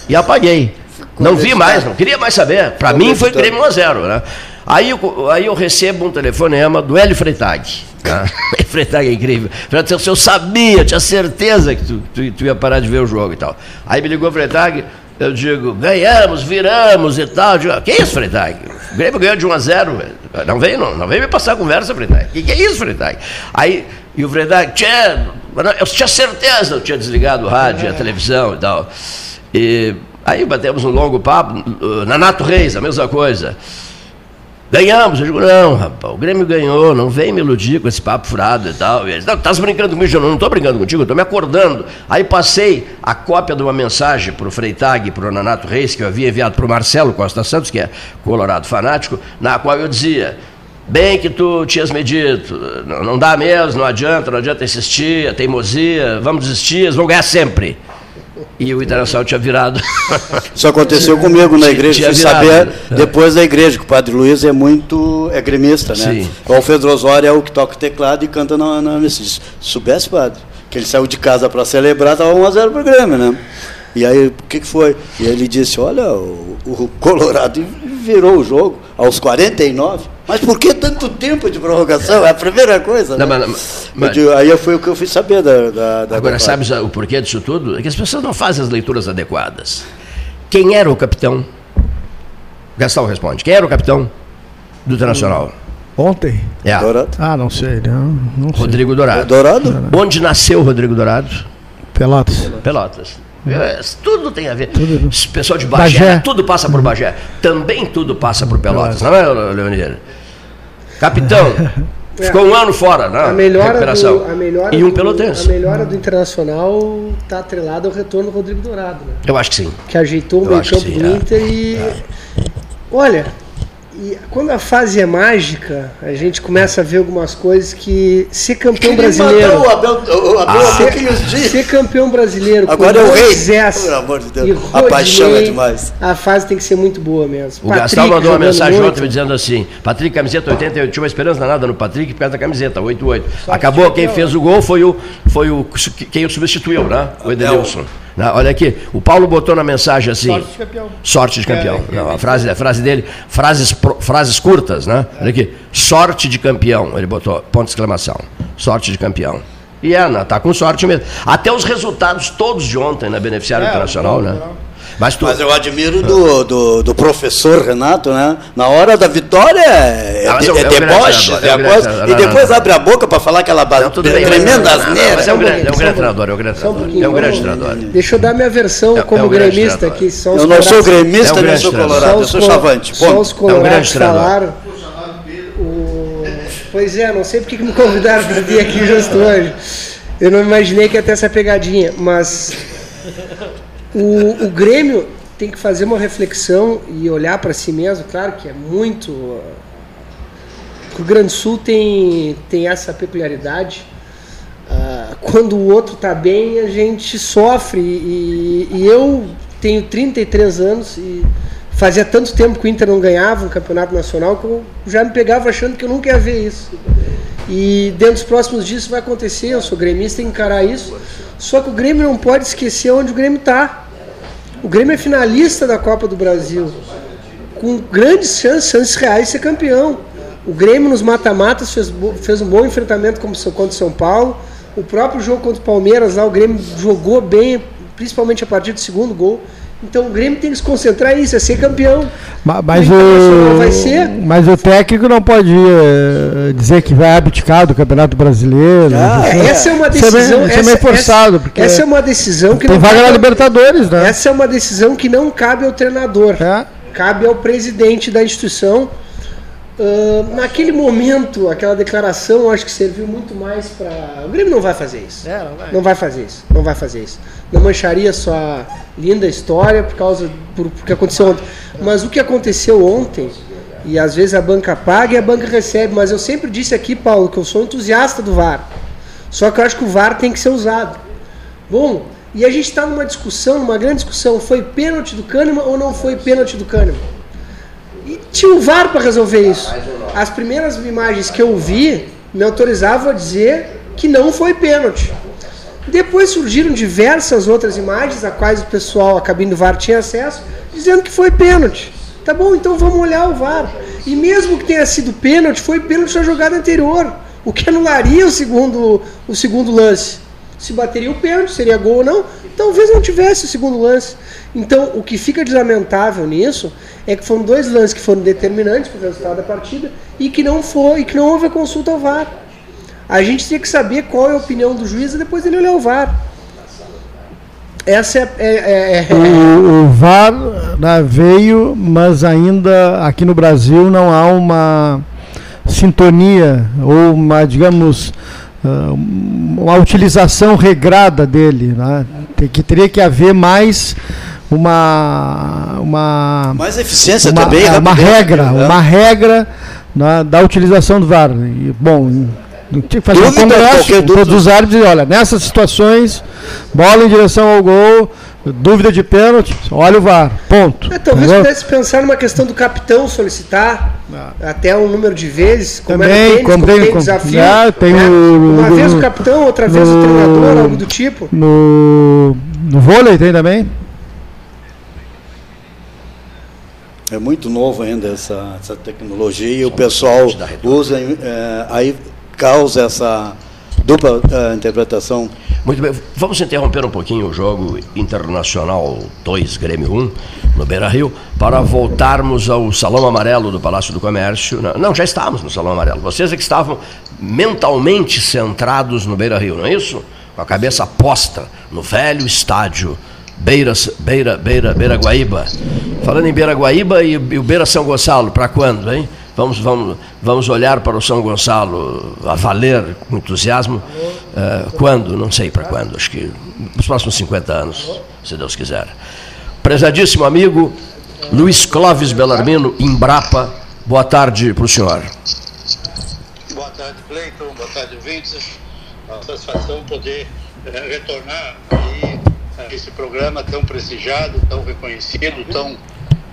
e apaguei. Não vi mais, não queria mais saber. Para mim foi Grêmio 1 a 0 né? Aí, aí eu recebo um telefonema do Hélio Freitag. Tá? Freitag é incrível. Freitag, eu sabia, tinha certeza que tu, tu, tu, ia parar de ver o jogo e tal. Aí me ligou o Freitag, eu digo, ganhamos, viramos e tal. Eu digo, que isso, Freitag? O Grêmio ganhou de 1 a 0. Não vem, não, não vem me passar conversa, Freitag. Que que é isso, Freitag? Aí, e o Freitag, tinha, eu tinha certeza, eu tinha desligado o rádio, a televisão e tal. E aí batemos um longo papo, na Nato Reis, a mesma coisa. Ganhamos. Eu digo, não, rapaz, o Grêmio ganhou, não vem me iludir com esse papo furado e tal. E eles, não, estás brincando comigo? Eu não estou brincando contigo, estou me acordando. Aí passei a cópia de uma mensagem para o Freitag e para o Nanato Reis, que eu havia enviado para o Marcelo Costa Santos, que é colorado fanático, na qual eu dizia, bem que tu tinhas me dito, não, não dá mesmo, não adianta, não adianta insistir, a teimosia, vamos desistir, eles vão ganhar sempre. E o Internacional tinha virado. Isso aconteceu comigo na igreja, tinha fui virado, saber é. depois da igreja, que o Padre Luiz é muito é gremista, né? Sim. O Alfredo Osório é o que toca o teclado e canta na, na missa. Se soubesse, Padre, que ele saiu de casa para celebrar, estava 1x0 para o Grêmio, né? E aí, o que, que foi? E ele disse, olha, o, o Colorado virou o jogo aos 49. Mas por que tanto tempo de prorrogação? É a primeira coisa. Não, né? mas, mas, digo, aí foi o que eu fui saber da. da, da agora, sabes o porquê disso tudo? É que as pessoas não fazem as leituras adequadas. Quem era o capitão? Gastão responde. Quem era o capitão do Internacional? Ontem? É. Dourado. Ah, não sei. Não, não Rodrigo sei. Dourado. Dourado? Onde nasceu o Rodrigo Dourado? Pelotas. Pelotas. É, tudo tem a ver. Tudo. Pessoal de Bagé, Bagé, tudo passa por Bagé. Também tudo passa por Pelotas, não é, Leonir? Capitão, é. ficou um ano fora, né? A melhora do, a melhora e um pelotense. A melhora do Internacional está atrelada ao retorno do Rodrigo Dourado, né? Eu acho que sim. Que ajeitou o meio campo do é. Inter e... É. Olha, e quando a fase é mágica, a gente começa a ver algumas coisas que ser campeão brasileiro. O Abel, o Abel ah, ser, ser campeão brasileiro. Agora é o rei. Pelo amor de Deus. a paixão é demais. A fase tem que ser muito boa mesmo. O Gastão mandou uma mensagem muito. ontem dizendo assim: Patrick, camiseta 88. Tinha uma esperança nada no Patrick por causa da camiseta, 88. Acabou, quem fez o gol foi o, foi o quem o substituiu, né? O Edenilson. Não, olha aqui, o Paulo botou na mensagem assim. Sorte de campeão. Sorte de campeão. É, Não, a frase, a frase dele, frases, frases curtas, né? Olha aqui, sorte de campeão. Ele botou, ponto de exclamação. Sorte de campeão. E é, né? tá com sorte mesmo. Até os resultados todos de ontem na Beneficiário é, Internacional, né? Mas, tu... Mas eu admiro do, do, do, professor Renato, né? Na hora da vitória é, não, é, é deboche, é e depois abre a boca para falar aquela não, tremenda asneira. Mas é um grande, é um grande treinador, é um grande treinador. Um é um grande treinador. Deixa eu dar minha versão como gremista aqui. São eu não sou gremista, nem sou colorado, eu sou chavante. Só os colorados falaram. Pois é, não sei porque que me convidaram para vir aqui justo hoje. Eu não imaginei que ia ter essa pegadinha, mas o, o Grêmio tem que fazer uma reflexão e olhar para si mesmo, claro que é muito. O Rio Grande do Sul tem, tem essa peculiaridade. Uh, quando o outro está bem, a gente sofre. E, e, eu tenho 33 anos e fazia tanto tempo que o Inter não ganhava um campeonato nacional que eu já me pegava achando que eu nunca ia ver isso. E dentro dos próximos dias isso vai acontecer, eu sou gremista, encarar isso. Só que o Grêmio não pode esquecer onde o Grêmio está. O Grêmio é finalista da Copa do Brasil, com grandes chances, reais de ser campeão. O Grêmio nos mata-matas fez, fez um bom enfrentamento contra o São Paulo. O próprio jogo contra o Palmeiras lá, o Grêmio jogou bem, principalmente a partir do segundo gol. Então o Grêmio tem que se concentrar nisso, é ser campeão. Mas, mas o, vai ser. Mas o técnico não pode uh, dizer que vai abdicar do Campeonato Brasileiro. Ah, é, essa é uma decisão. Isso é meio, essa, é meio forçado. Porque essa é uma decisão que tem não vaga cabe, na Libertadores, né? Essa é uma decisão que não cabe ao treinador. É. Cabe ao presidente da instituição. Uh, naquele momento, aquela declaração, acho que serviu muito mais para. O Grêmio não vai fazer isso. É, não, vai. não vai fazer isso. Não vai fazer isso. Não mancharia sua linda história por causa por, que aconteceu ontem. Mas o que aconteceu ontem, e às vezes a banca paga e a banca recebe, mas eu sempre disse aqui, Paulo, que eu sou entusiasta do VAR. Só que eu acho que o VAR tem que ser usado. Bom, e a gente está numa discussão, numa grande discussão, foi pênalti do Kahneman ou não foi pênalti do Kahneman? E tinha um VAR para resolver isso. As primeiras imagens que eu vi me autorizavam a dizer que não foi pênalti. Depois surgiram diversas outras imagens, a quais o pessoal, a cabine do VAR tinha acesso, dizendo que foi pênalti. Tá bom, então vamos olhar o VAR. E mesmo que tenha sido pênalti, foi pênalti na jogada anterior, o que anularia o segundo, o segundo lance. Se bateria o pênalti, seria gol ou não, talvez não tivesse o segundo lance. Então, o que fica deslamentável nisso é que foram dois lances que foram determinantes para o resultado da partida e que não foi, que não houve a consulta ao VAR. A gente tinha que saber qual é a opinião do juiz e depois ele olhar o VAR. Essa é, é, é, é... O, o, VAR né, veio, mas ainda aqui no Brasil não há uma sintonia ou uma, digamos, ah, uma utilização regrada dele. Né? Que, teria que haver mais uma uma mais eficiência uma, também é, uma regra né? uma regra né, da utilização do VAR e, bom tinha que fazer um congresso todos os árbitros olha nessas situações bola em direção ao gol Dúvida de pênalti, olha o VAR, ponto. É, talvez pudesse pensar numa questão do capitão solicitar ah. até um número de vezes, como Também, era o tênis, como tem, desafio. Ah, tem né? o, Uma vez o capitão, outra vez no, o treinador, algo do tipo. No, no vôlei tem também? É muito novo ainda essa, essa tecnologia e o pessoal usa, é, aí causa essa dupla uh, interpretação. Muito bem, vamos interromper um pouquinho o jogo Internacional 2, Grêmio 1, no Beira Rio, para voltarmos ao Salão Amarelo do Palácio do Comércio. Não, já estávamos no Salão Amarelo. Vocês é que estavam mentalmente centrados no Beira Rio, não é isso? Com a cabeça posta no velho estádio. Beira, Beira, Beira, Beira Guaíba. Falando em Beira Guaíba e, e o Beira São Gonçalo, para quando, hein? Vamos, vamos, vamos olhar para o São Gonçalo a valer com entusiasmo. Uh, quando? Não sei para quando. Acho que nos próximos 50 anos, se Deus quiser. Prezadíssimo amigo Luiz Clóvis Belarmino, Embrapa, boa tarde para o senhor. Boa tarde, Cleiton. Boa tarde, Vincent. Uma satisfação poder uh, retornar aí esse programa tão prestigiado, tão reconhecido, tão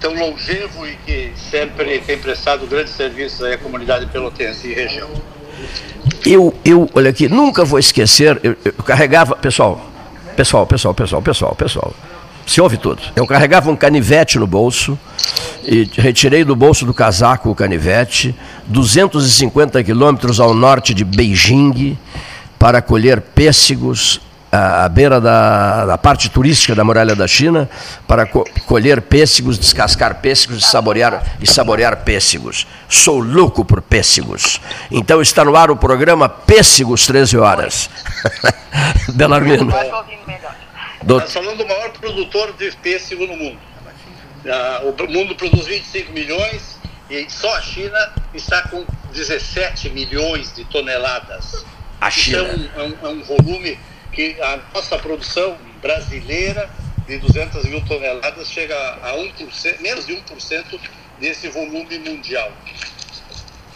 tão longevo e que sempre tem prestado grandes serviços à comunidade pelotense e região. Eu, eu, olha aqui, nunca vou esquecer, eu, eu carregava, pessoal, pessoal, pessoal, pessoal, pessoal, pessoal, se ouve tudo. Eu carregava um canivete no bolso e retirei do bolso do casaco o canivete, 250 quilômetros ao norte de Beijing, para colher pêssegos à beira da, da, parte turística da muralha da China para co colher pêssegos, descascar pêssegos e saborear, e saborear pêssegos. Sou louco por pêssegos. Então está no ar o programa Pêssegos 13 horas. Belarmino. Do... falando do maior produtor de pêssego no mundo. Uh, o mundo produz 25 milhões e só a China está com 17 milhões de toneladas. A China. Então, é um, é um volume que a nossa produção brasileira de 200 mil toneladas chega a 1%, menos de 1% desse volume mundial.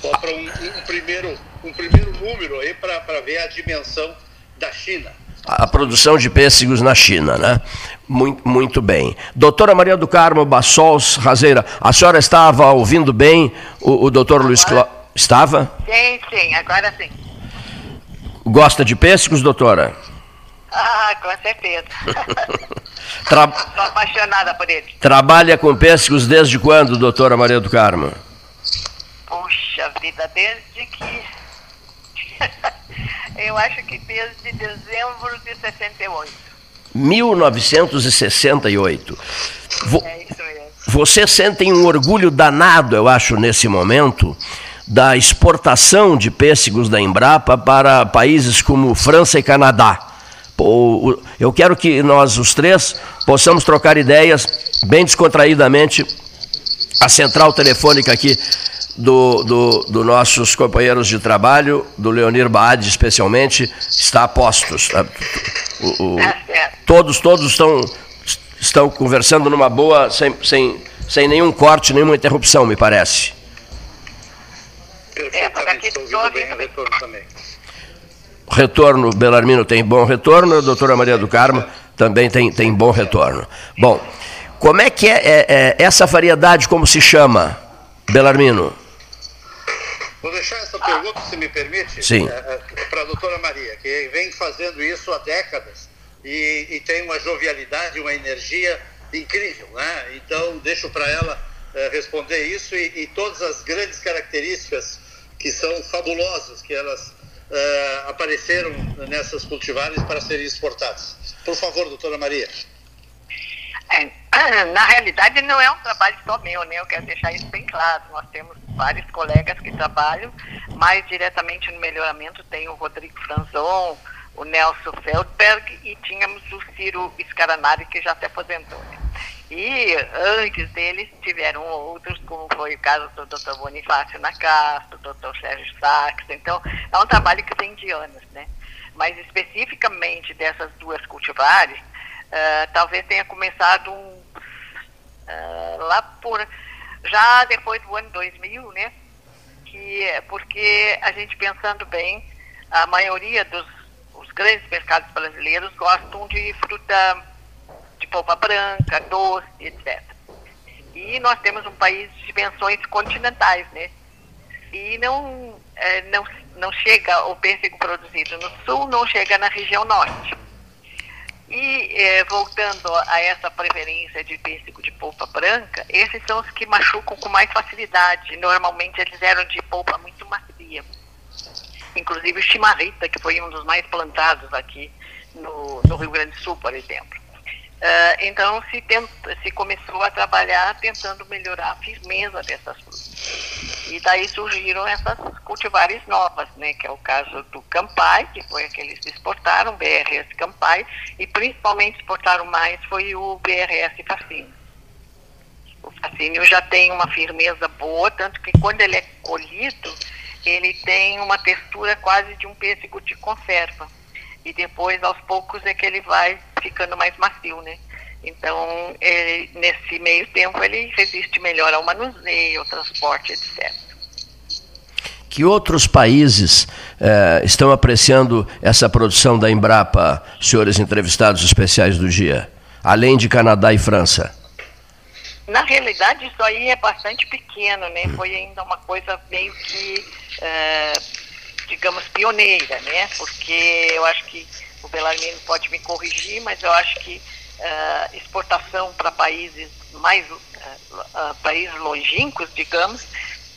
Só para um, um, primeiro, um primeiro número aí para ver a dimensão da China. A produção de pêssegos na China, né? Muito, muito bem. Doutora Maria do Carmo Bassols Razeira, a senhora estava ouvindo bem o, o doutor Luiz Cló... Estava? Sim, sim, agora sim. Gosta de pêssegos, doutora? Ah, com certeza. Tra... Estou apaixonada por ele. Trabalha com pêssegos desde quando, doutora Maria do Carmo? Puxa vida, desde que. Eu acho que desde dezembro de 68. 1968. Vo... É isso mesmo. Você sentem um orgulho danado, eu acho, nesse momento, da exportação de pêssegos da Embrapa para países como França e Canadá eu quero que nós, os três, possamos trocar ideias bem descontraídamente. A central telefônica aqui do, do, do nossos companheiros de trabalho, do Leonir Baade especialmente, está a postos. Tá? O, o, todos, todos estão, estão conversando numa boa, sem, sem, sem nenhum corte, nenhuma interrupção, me parece. É, aqui estou bem o retorno também retorno, Belarmino tem bom retorno, a doutora Maria do Carmo também tem, tem bom retorno. Bom, como é que é, é, é essa variedade, como se chama, Belarmino? Vou deixar essa pergunta, se me permite. É, é, para a doutora Maria, que vem fazendo isso há décadas e, e tem uma jovialidade, uma energia incrível. Né? Então, deixo para ela é, responder isso e, e todas as grandes características que são fabulosas que elas uh, apareceram nessas cultivares para serem exportadas. Por favor, doutora Maria. É, na realidade, não é um trabalho só meu, né? Eu quero deixar isso bem claro. Nós temos vários colegas que trabalham mais diretamente no melhoramento. Tem o Rodrigo Franzon, o Nelson Feldberg e tínhamos o Ciro Scaranari, que já se aposentou. Né? E antes deles tiveram outros, como foi o caso do Dr. Bonifácio Nacastro, do Dr. Sérgio Sachs. Então, é um trabalho que vem de anos, né? Mas especificamente dessas duas cultivares, uh, talvez tenha começado um, uh, lá por já depois do ano 2000, né? Que, porque a gente pensando bem, a maioria dos os grandes mercados brasileiros gostam de fruta polpa branca, doce, etc. E nós temos um país de dimensões continentais, né? E não, é, não, não chega o pêssego produzido no sul, não chega na região norte. E é, voltando a essa preferência de pêssego de polpa branca, esses são os que machucam com mais facilidade. Normalmente eles eram de polpa muito macia. Inclusive o chimarrita, que foi um dos mais plantados aqui no, no Rio Grande do Sul, por exemplo. Uh, então se, tenta, se começou a trabalhar tentando melhorar a firmeza dessas frutas. E daí surgiram essas cultivares novas, né, que é o caso do Campai, que foi aqueles que exportaram, BRS Campai, e principalmente exportaram mais foi o BRS Facínio. O Facínio já tem uma firmeza boa, tanto que quando ele é colhido, ele tem uma textura quase de um pêssego de conserva e depois aos poucos é que ele vai ficando mais macio, né? Então, ele, nesse meio tempo, ele resiste melhor ao manuseio, ao transporte, etc. Que outros países eh, estão apreciando essa produção da Embrapa, senhores entrevistados especiais do dia, além de Canadá e França? Na realidade, isso aí é bastante pequeno, né? Foi ainda uma coisa meio que eh, digamos, pioneira, né? Porque eu acho que o Belarmino pode me corrigir, mas eu acho que uh, exportação para países mais uh, uh, países longínquos, digamos,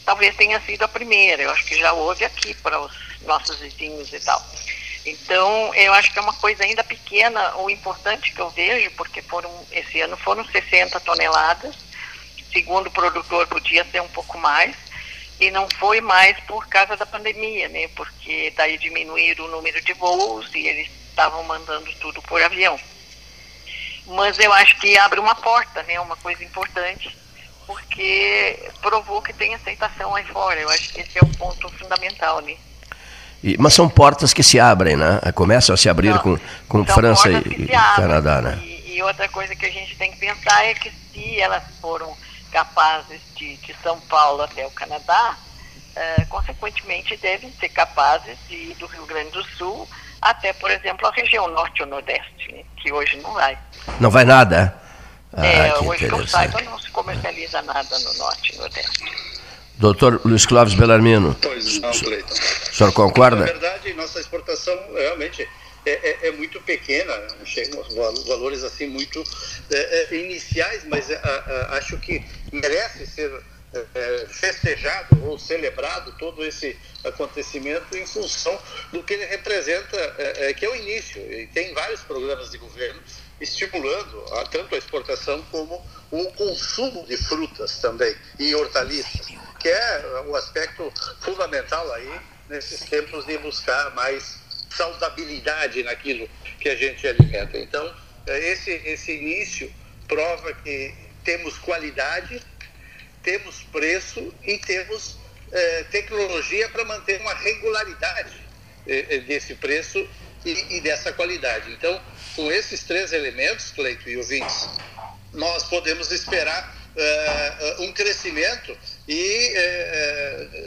talvez tenha sido a primeira. Eu acho que já houve aqui para os nossos vizinhos e tal. Então, eu acho que é uma coisa ainda pequena. O importante que eu vejo, porque foram esse ano foram 60 toneladas, segundo o produtor podia ser um pouco mais, e não foi mais por causa da pandemia, né? Porque daí diminuíram o número de voos e eles estavam mandando tudo por avião. Mas eu acho que abre uma porta, né? Uma coisa importante, porque provou que tem aceitação aí fora. Eu acho que esse é o ponto fundamental, né? E, mas são portas que se abrem, né? Começam a se abrir não, com, com França e, e Canadá, né? E, e outra coisa que a gente tem que pensar é que se elas foram capazes de, de São Paulo até o Canadá, uh, consequentemente devem ser capazes de ir do Rio Grande do Sul até, por exemplo, a região norte ou nordeste, né, que hoje não vai. Não vai nada? Ah, é, que hoje que eu saiba não se comercializa nada no norte e nordeste. Doutor Luiz Clóvis Belarmino. Pois não, Cleiton. O senhor concorda? Na verdade, nossa exportação realmente é, é, é, muito pequena, chegam valores assim muito é, é, iniciais, mas é, acho que merece ser festejado ou celebrado todo esse acontecimento em função do que ele representa, que é o início. E tem vários programas de governo estimulando a, tanto a exportação como o consumo de frutas também e hortaliças, que é o aspecto fundamental aí nesses tempos de buscar mais saudabilidade naquilo que a gente alimenta. Então, é, esse, esse início prova que temos qualidade, temos preço e temos é, tecnologia para manter uma regularidade é, desse preço e, e, dessa qualidade. Então, com esses três elementos, Cleito e ouvintes, nós podemos esperar um crescimento e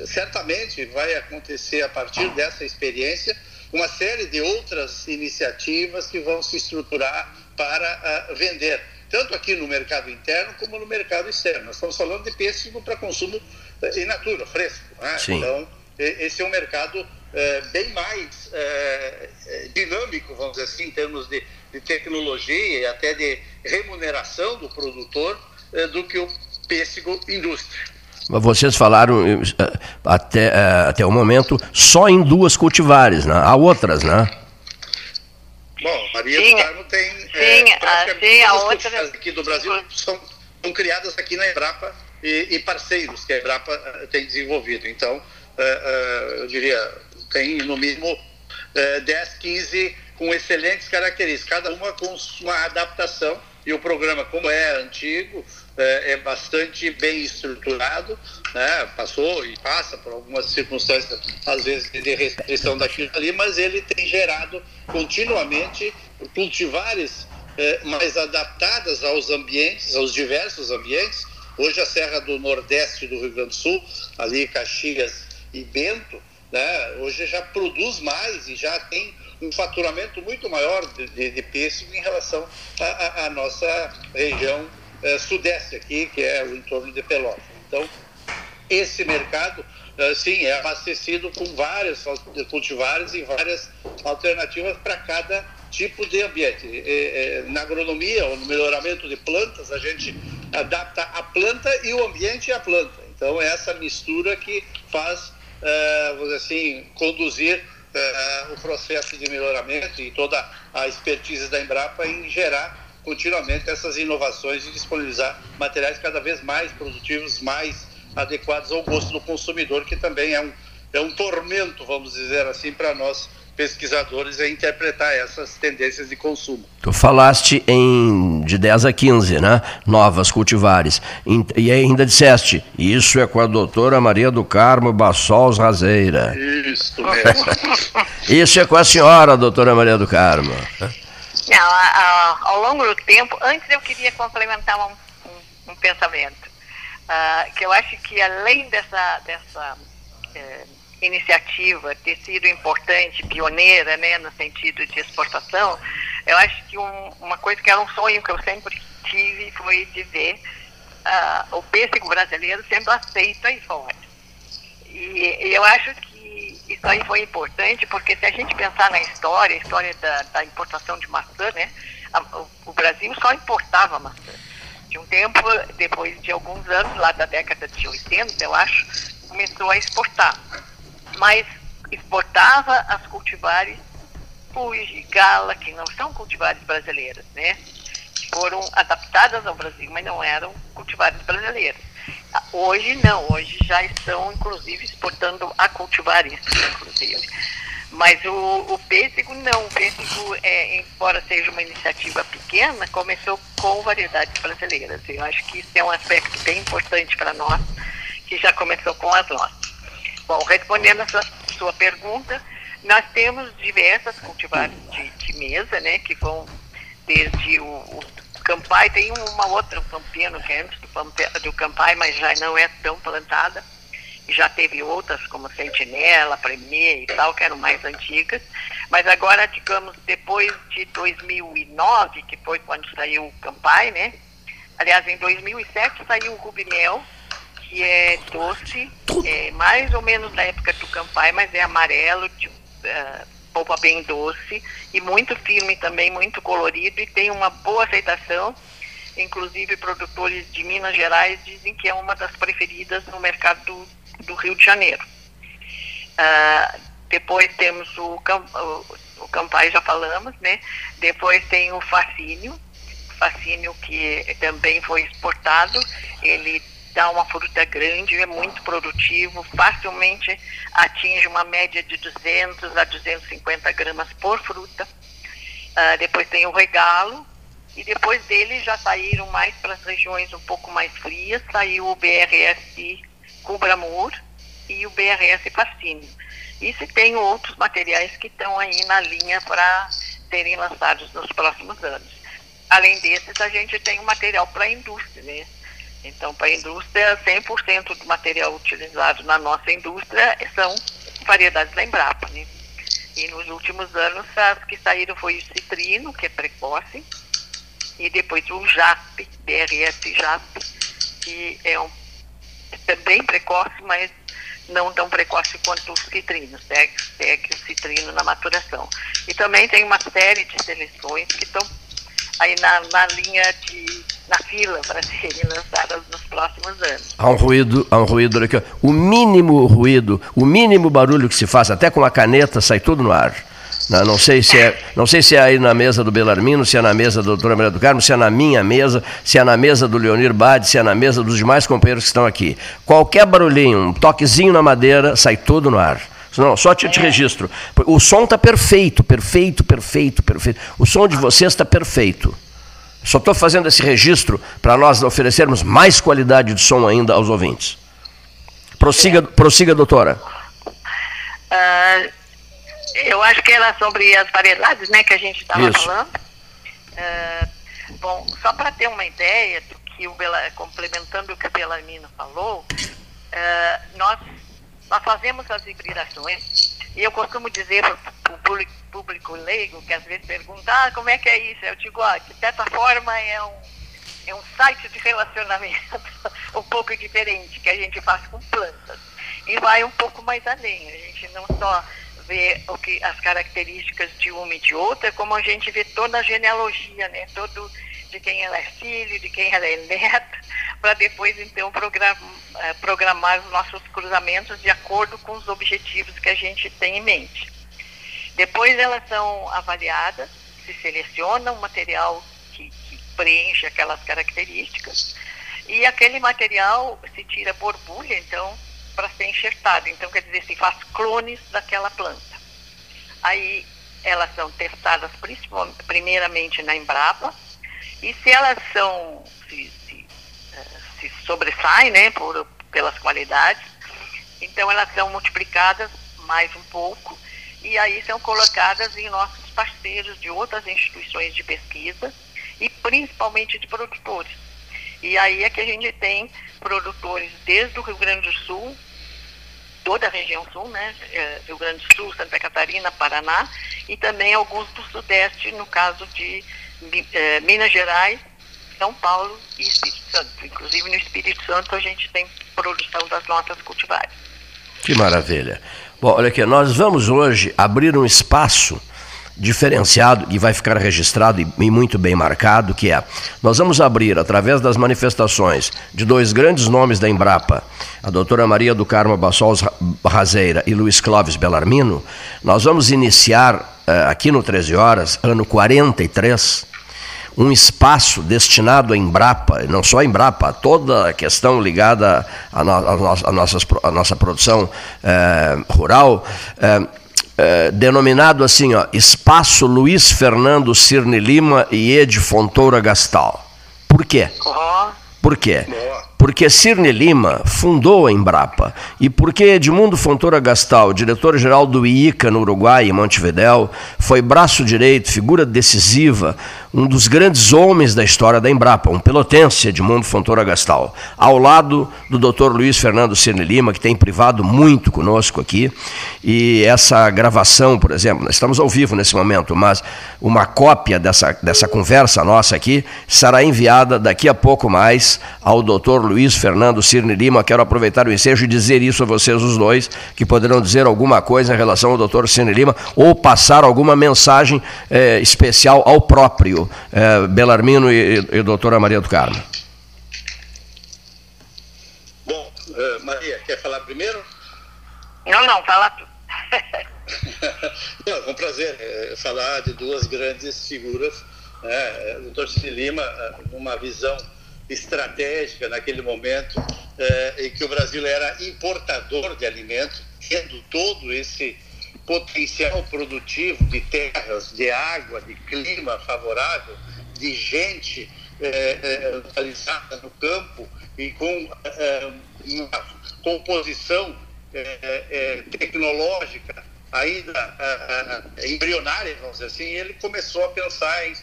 certamente vai acontecer a partir dessa experiência uma série de outras iniciativas que vão se estruturar para uh, vender, tanto aqui no mercado interno como no mercado externo. Nós estamos falando de pêssego para consumo uh, in natura, fresco. Né? Então, esse é um mercado uh, bem mais uh, dinâmico, vamos dizer assim, em termos de, de, tecnologia e até de remuneração do produtor, do que o pêssego indústria. Vocês falaram eh, até, eh, até o momento só em duas cultivares, né? Há outras, né? Bom, Maria sim, do Carmo tem. Sim, é, a, sim, a outra. aqui do Brasil são, são criadas aqui na Embrapa e, e parceiros que a Embrapa tem desenvolvido. Então, eu diria, tem no mínimo 10, 15 com excelentes características, cada uma com uma adaptação. E o programa, como é antigo, é, é bastante bem estruturado, né? passou e passa por algumas circunstâncias, às vezes, de restrição daquilo ali, mas ele tem gerado continuamente cultivares é, mais adaptadas aos ambientes, aos diversos ambientes. Hoje a Serra do Nordeste do Rio Grande do Sul, ali Caxias e Bento, né? hoje já produz mais e já tem um faturamento muito maior de, de, de pêssego em relação à nossa região eh, sudeste aqui, que é o entorno de Pelotas. Então, esse mercado, eh, sim, é abastecido com vários cultivares e várias alternativas para cada tipo de ambiente. E, na agronomia ou no melhoramento de plantas, a gente adapta a planta e o ambiente à planta. Então, é essa mistura que faz, eh, vamos dizer assim, conduzir uh, o processo de melhoramento e toda a expertise da Embrapa em gerar continuamente essas inovações e disponibilizar materiais cada vez mais produtivos, mais adequados ao gosto do consumidor, que também é um, é um tormento, vamos dizer assim, para nós pesquisadores a interpretar essas tendências de consumo. Tu falaste em de 10 a 15, né? Novas cultivares. E ainda disseste, isso é com a doutora Maria do Carmo Bassols Razeira. Isso mesmo. isso é com a senhora, doutora Maria do Carmo. Não, a, a, ao longo do tempo, antes eu queria complementar um, um, um pensamento. Uh, que eu acho que além dessa, dessa eh, iniciativa ter sido importante, pioneira, né, no sentido de exportação, eu acho que um, uma coisa que era um sonho que eu sempre tive foi de ver uh, o pêssego brasileiro sendo aceito aí fora. E, e, eu acho que isso aí foi importante, porque se a gente pensar na história, a história da, da importação de maçã, né, a, o, o Brasil só importava maçã. De um tempo, depois de alguns anos, lá da década de 80, eu acho, começou a exportar mas exportava as cultivares Fuji, Gala, que não são cultivares brasileiras, né? Foram adaptadas ao Brasil, mas não eram cultivares brasileiras. Hoje não, hoje já estão inclusive exportando a cultivares, inclusive. Mas o, o pêssego não, o pêssego, é, embora seja uma iniciativa pequena, começou com variedades brasileiras. Eu acho que isso é um aspecto bem importante para nós, que já começou com as nossas. Bom, respondendo a sua, sua pergunta, nós temos diversas cultivares de, de, mesa, né, que vão desde o, o Campai, tem uma outra, um Campino, que é antes do, Campai, mas já não é tão plantada. Já teve outras, como Sentinela, Premier e tal, que eram mais antigas. Mas agora, digamos, depois de 2009, que foi quando saiu o Campai, né? Aliás, em 2007 saiu o Rubinel, que é doce, é mais ou menos da época do campai, mas é amarelo, de, uh, polpa bem doce e muito firme também, muito colorido e tem uma boa aceitação. Inclusive, produtores de Minas Gerais dizem que é uma das preferidas no mercado do, do Rio de Janeiro. Uh, depois temos o, o, o Campai, já falamos, né? Depois tem o Fascínio, Fascínio que também foi exportado. Ele dá uma fruta grande, é muito produtivo, facilmente atinge uma média de 200 a 250 gramas por fruta. Uh, depois tem o regalo, e depois dele já saíram mais para as regiões um pouco mais frias, saiu o BRS Cubramur e o BRS Fascínio. E se tem outros materiais que estão aí na linha para serem lançados nos próximos anos. Além desses, a gente tem o material para a indústria, né? Então, para a indústria, 100% do material utilizado na nossa indústria são variedades da Embrapa. Né? E nos últimos anos, as que saíram foi o citrino, que é precoce, e depois o JAP, BRS JAP, que é um, também precoce, mas não tão precoce quanto o citrino, segue, segue o citrino na maturação. E também tem uma série de seleções que estão aí na, na linha de na fila para serem lançadas nos próximos anos. Há um ruído, há um ruído aqui. O mínimo ruído, o mínimo barulho que se faz, até com a caneta, sai tudo no ar. Não, não, sei se é, não sei se é aí na mesa do Belarmino, se é na mesa da doutora Maria do Carmo, se é na minha mesa, se é na mesa do Leonir Bade, se é na mesa dos demais companheiros que estão aqui. Qualquer barulhinho, um toquezinho na madeira, sai tudo no ar. Não, só te, te é. registro. O som está perfeito, perfeito, perfeito, perfeito. O som de vocês está perfeito. Só estou fazendo esse registro para nós oferecermos mais qualidade de som ainda aos ouvintes. Prossiga, é. prossiga doutora. Uh, eu acho que era sobre as variedades né, que a gente estava falando. Uh, bom, só para ter uma ideia do que o Bela, complementando o que o Belarmino falou, uh, nós, nós fazemos as hibridações e eu costumo dizer para o público, público leigo, que às vezes pergunta, ah, como é que é isso? Eu digo, ah, de certa forma é um, é um site de relacionamento um pouco diferente, que a gente faz com plantas. E vai um pouco mais além. A gente não só vê o que, as características de uma e de outra, como a gente vê toda a genealogia, né? Todo de quem ela é filho, de quem ela é neta, para depois então programar, eh, programar os nossos cruzamentos de acordo com os objetivos que a gente tem em mente. Depois elas são avaliadas, se seleciona um material que, que preenche aquelas características e aquele material se tira borbulha, então para ser enxertado. Então, quer dizer, se faz clones daquela planta. Aí elas são testadas primeiramente na Embrapa, e se elas são, se, se, eh, se sobressaem né, por, pelas qualidades, então elas são multiplicadas mais um pouco, e aí são colocadas em nossos parceiros de outras instituições de pesquisa, e principalmente de produtores. E aí é que a gente tem produtores desde o Rio Grande do Sul, toda a região sul, né? É, Rio Grande do Sul, Santa Catarina, Paraná, e também alguns do Sudeste, no caso de é, Minas Gerais, São Paulo e Espírito Santo. Inclusive no Espírito Santo a gente tem produção das notas cultivares. Que maravilha. Bom, olha aqui, nós vamos hoje abrir um espaço diferenciado e vai ficar registrado e, muito bem marcado, que é, nós vamos abrir, através das manifestações de dois grandes nomes da Embrapa, a doutora Maria do Carmo Bassols Razeira e Luiz Clóvis Belarmino, nós vamos iniciar eh, aqui no 13 Horas, ano 43, um espaço destinado à Embrapa, não só a Embrapa, a toda a questão ligada à, no, à, nossa, à nossa produção eh, rural, eh, é, denominado assim, ó, Espaço Luiz Fernando Cirne Lima e Ed Fontoura Gastal. Por quê? Por quê? Porque Cirne Lima fundou a Embrapa e porque Edmundo Fontoura Gastal, diretor-geral do IICA no Uruguai, em Montevidéu, foi braço direito, figura decisiva, um dos grandes homens da história da Embrapa, um pelotense, Edmundo Fontoura Gastal, ao lado do Dr. Luiz Fernando Cirne Lima, que tem privado muito conosco aqui, e essa gravação, por exemplo, nós estamos ao vivo nesse momento, mas uma cópia dessa, dessa conversa nossa aqui será enviada daqui a pouco mais ao Dr. Luiz Fernando Cirne Lima. Quero aproveitar o ensejo e dizer isso a vocês os dois, que poderão dizer alguma coisa em relação ao doutor Cirne Lima ou passar alguma mensagem eh, especial ao próprio eh, Belarmino e, e doutora Maria do Carmo. Bom, uh, Maria, quer falar primeiro? Não, não, fala tu. não, é um prazer é, falar de duas grandes figuras. Né? O doutor Cine Lima, numa visão estratégica naquele momento eh, em que o Brasil era importador de alimentos, tendo todo esse potencial produtivo de terras, de água, de clima favorável, de gente eh, eh, localizada no campo e com uma composição tecnológica ainda embrionária, vamos dizer assim, ele começou a pensar em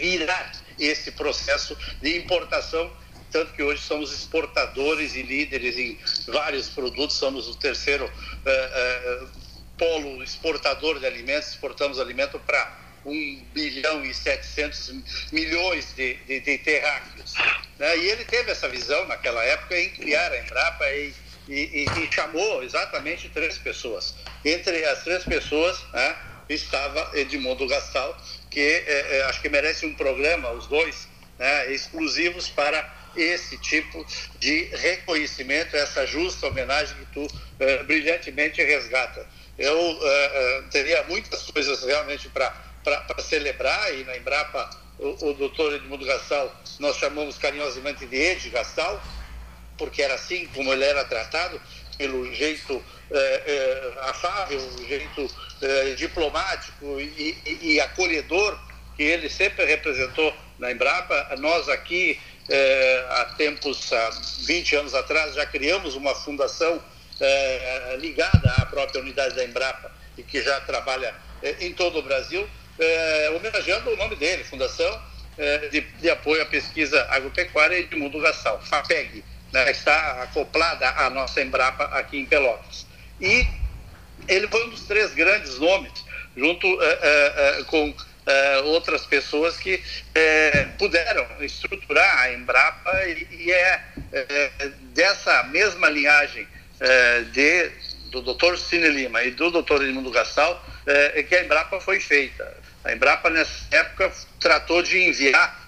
virar esse processo de importação, tanto que hoje somos exportadores e líderes em vários produtos, somos o terceiro uh, uh, polo exportador de alimentos, exportamos alimento para 1 bilhão e 700 milhões de, de, de terráqueos. Né? E ele teve essa visão naquela época em criar a Embrapa e, e, e chamou exatamente três pessoas. Entre as três pessoas né, estava Edmundo Gastal, que é, é, acho que merece um programa, os dois, né, exclusivos para esse tipo de reconhecimento, essa justa homenagem que tu uh, brilhantemente resgata. Eu uh, teria muitas coisas realmente para celebrar, e na Embrapa o, o doutor Edmundo Gastal, nós chamamos carinhosamente de Ed Gastal, porque era assim como ele era tratado, pelo jeito afável, jeito diplomático e, e, e acolhedor que ele sempre representou na Embrapa. Nós aqui é, há tempos, há 20 anos atrás, já criamos uma fundação é, ligada à própria unidade da Embrapa e que já trabalha é, em todo o Brasil, é, homenageando o nome dele, Fundação é, de, de, Apoio à Pesquisa Agropecuária e de Mundo Gastal, FAPEG, né, está acoplada à nossa Embrapa aqui em Pelotas. E ele foi um dos três grandes nomes, junto com uh, outras pessoas que uh, puderam estruturar a Embrapa e, e é uh, dessa mesma linhagem de, do Dr. Cine Lima e do Dr. Edmundo Gastal que a Embrapa foi feita. A Embrapa, nessa época, tratou de enviar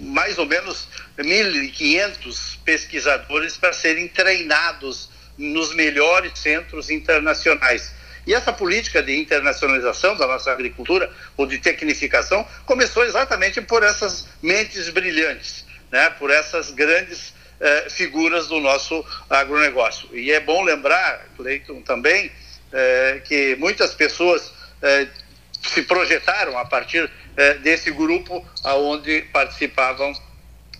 mais ou menos 1.500 pesquisadores para serem treinados nos melhores centros internacionais. E essa política de internacionalização da nossa agricultura, ou de tecnificação, começou exatamente por essas mentes brilhantes, né? por essas grandes eh, figuras do nosso agronegócio. E é bom lembrar, Cleiton, também, eh, que muitas pessoas eh, se projetaram a partir desse grupo aonde participavam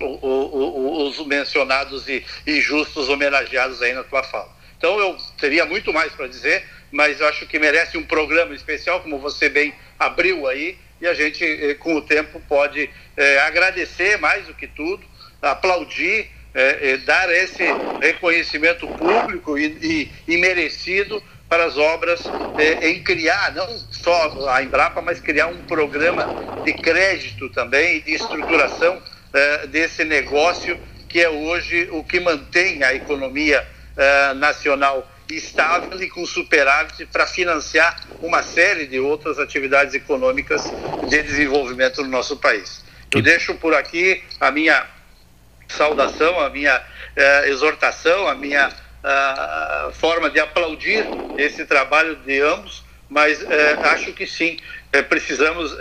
o, o, o, os mencionados e, e justos homenageados aí na tua fala. Então eu teria muito mais para dizer, mas acho que merece um programa especial, como você bem abriu aí, e a gente, eh, com o tempo, pode é, agradecer mais do que tudo, aplaudir, dar esse reconhecimento público e, e, e merecido para as obras é, em criar, não só a Embrapa, mas criar um programa de crédito também, de estruturação desse negócio que é hoje o que mantém a economia nacional estável e com superávit para financiar uma série de outras atividades econômicas de desenvolvimento no nosso país. Eu deixo por aqui a minha saudação, a minha exortação, a minha uh, forma de aplaudir esse trabalho de ambos, mas eh, acho que sim, eh, precisamos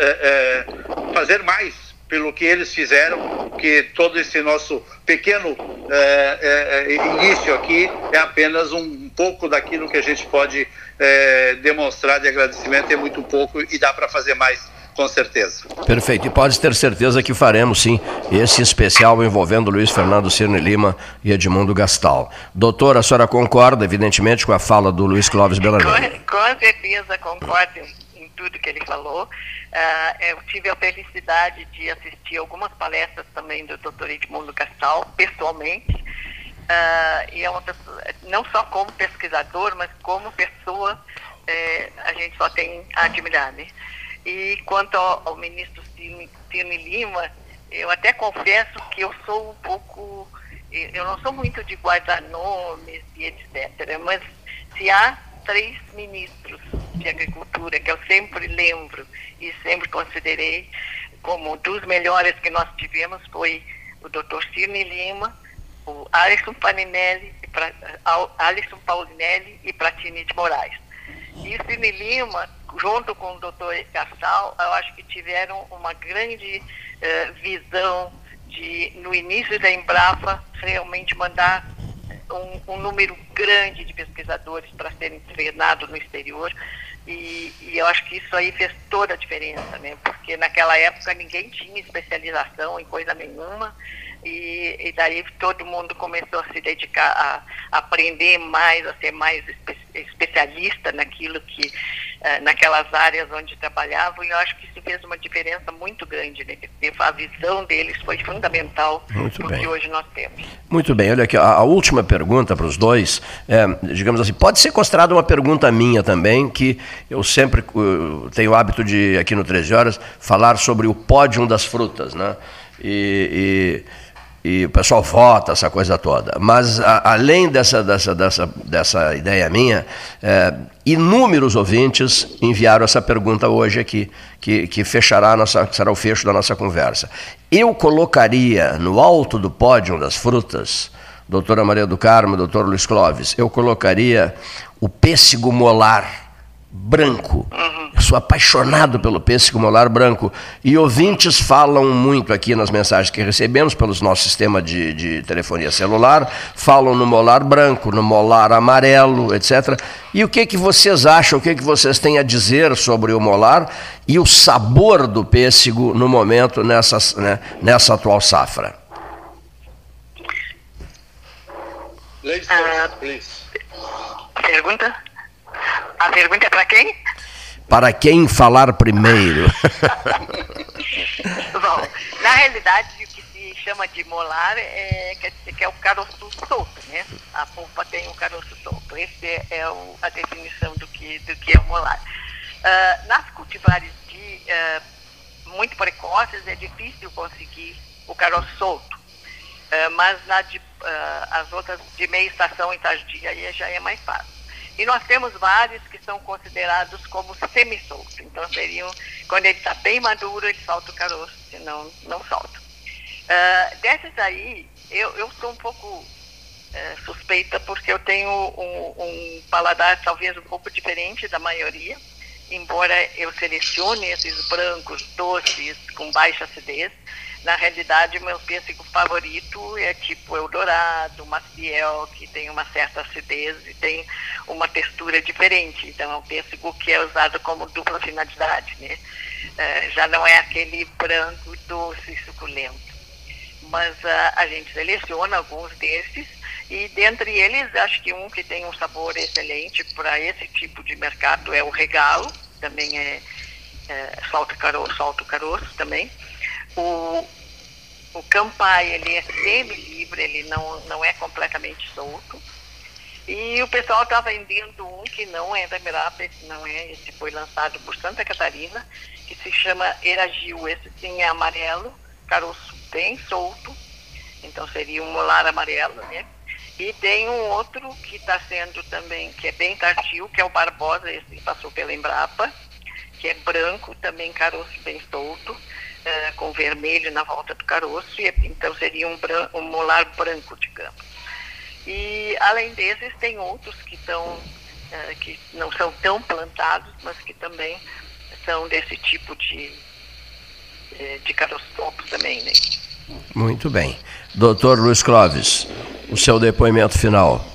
fazer mais pelo que eles fizeram, que todo esse nosso pequeno é, é, início aqui é apenas um pouco daquilo que a gente pode é, demonstrar de agradecimento, é muito pouco e dá para fazer mais com certeza. Perfeito. E pode ter certeza que faremos sim esse especial envolvendo Luiz Fernando Cirne Lima e Edmundo Gastal. Doutora, a senhora concorda, evidentemente, com a fala do Luiz Clóvis Bellarmine? Com, com certeza concordo em tudo que ele falou. Uh, eu tive a felicidade de assistir algumas palestras também do Dr. Edmundo Castal, pessoalmente. Uh, e é uma pessoa, não só como pesquisador, mas como pessoa, eh, a gente só tem a admirar. Né? E quanto ao, ao ministro Tine Lima, eu até confesso que eu sou um pouco. Eu não sou muito de guardar nomes e etc. Mas se há três ministros de agricultura que eu sempre lembro e sempre considerei como dos melhores que nós tivemos foi o Dr. Cirne Lima, o Alisson Paninelli, Alisson Paulinelli e Pratini de Moraes. E Cirne Lima, junto com o Dr. Gastal, eu acho que tiveram uma grande uh, visão de, no início da Embrapa, realmente mandar um, um número grande de pesquisadores para serem treinados no exterior. E, e, eu acho que isso aí fez toda a diferença, né? Porque naquela época ninguém tinha especialização em coisa nenhuma e, e daí todo mundo começou a se dedicar a, a aprender mais, a ser mais espe especialista naquilo que eh, naquelas áreas onde trabalhavam, e eu acho que isso fez uma diferença muito grande. Né? A visão deles foi fundamental para o que hoje nós temos. Muito bem, olha aqui, a, a última pergunta para os dois, é, digamos assim, pode ser considerada uma pergunta minha também, que eu sempre uh, tenho o hábito de, aqui no 13 Horas, falar sobre o pódio das frutas. Né? e, e e o pessoal vota, essa coisa toda. Mas, a, além dessa, dessa, dessa, dessa ideia minha, é, inúmeros ouvintes enviaram essa pergunta hoje aqui, que, que fechará nossa, será o fecho da nossa conversa. Eu colocaria no alto do pódio das frutas, doutora Maria do Carmo, doutor Luiz Clóvis, eu colocaria o pêssego molar branco. Eu sou apaixonado pelo pêssego molar branco. E ouvintes falam muito aqui nas mensagens que recebemos pelos nosso sistema de, de telefonia celular, falam no molar branco, no molar amarelo, etc. E o que, que vocês acham, o que, que vocês têm a dizer sobre o molar e o sabor do pêssego no momento, nessa, né, nessa atual safra? Ladies please. Pergunta? A pergunta é para quem? Para quem falar primeiro. Bom, na realidade, o que se chama de molar é, quer dizer que é o caroço solto, né? A polpa tem o caroço solto. Essa é, é o, a definição do que, do que é o molar. Uh, nas cultivares de, uh, muito precoces é difícil conseguir o caroço solto. Uh, mas na de, as outras de meia estação e tardia aí já é mais fácil. E nós temos vários que são considerados como semi-soltos. Então, seriam, quando ele está bem maduro, ele solta o caroço, senão não solta. Uh, desses aí, eu, eu sou um pouco uh, suspeita porque eu tenho um, um paladar talvez um pouco diferente da maioria, embora eu selecione esses brancos doces com baixa acidez, na realidade, meu pêssego favorito é tipo Eldorado, Maciel, que tem uma certa acidez e tem uma textura diferente. Então, é um pêssego que é usado como dupla finalidade, né? É, já não é aquele branco doce e suculento. Mas uh, a gente seleciona alguns desses e dentre eles, acho que um que tem um sabor excelente para esse tipo de mercado é o Regalo, também é, é salto caroço, salto caroço também. O, o Campai, ele é semi-livre, ele não, não é completamente solto. E o pessoal está vendendo um que não é da Mirapa, esse não é, esse foi lançado por Santa Catarina, que se chama Eragil. Esse sim é amarelo, caroço bem solto, então seria um molar amarelo, né? E tem um outro que está sendo também, que é bem tardio, que é o Barbosa, esse passou pela Embrapa, que é branco, também caroço bem solto uh, com vermelho na volta do caroço, e então seria um, um molar branco, digamos. E além desses, tem outros que, estão, uh, que não são tão plantados, mas que também são desse tipo de, eh, de caroço também, né? Muito bem. Doutor Luiz Clóvis, o seu depoimento final.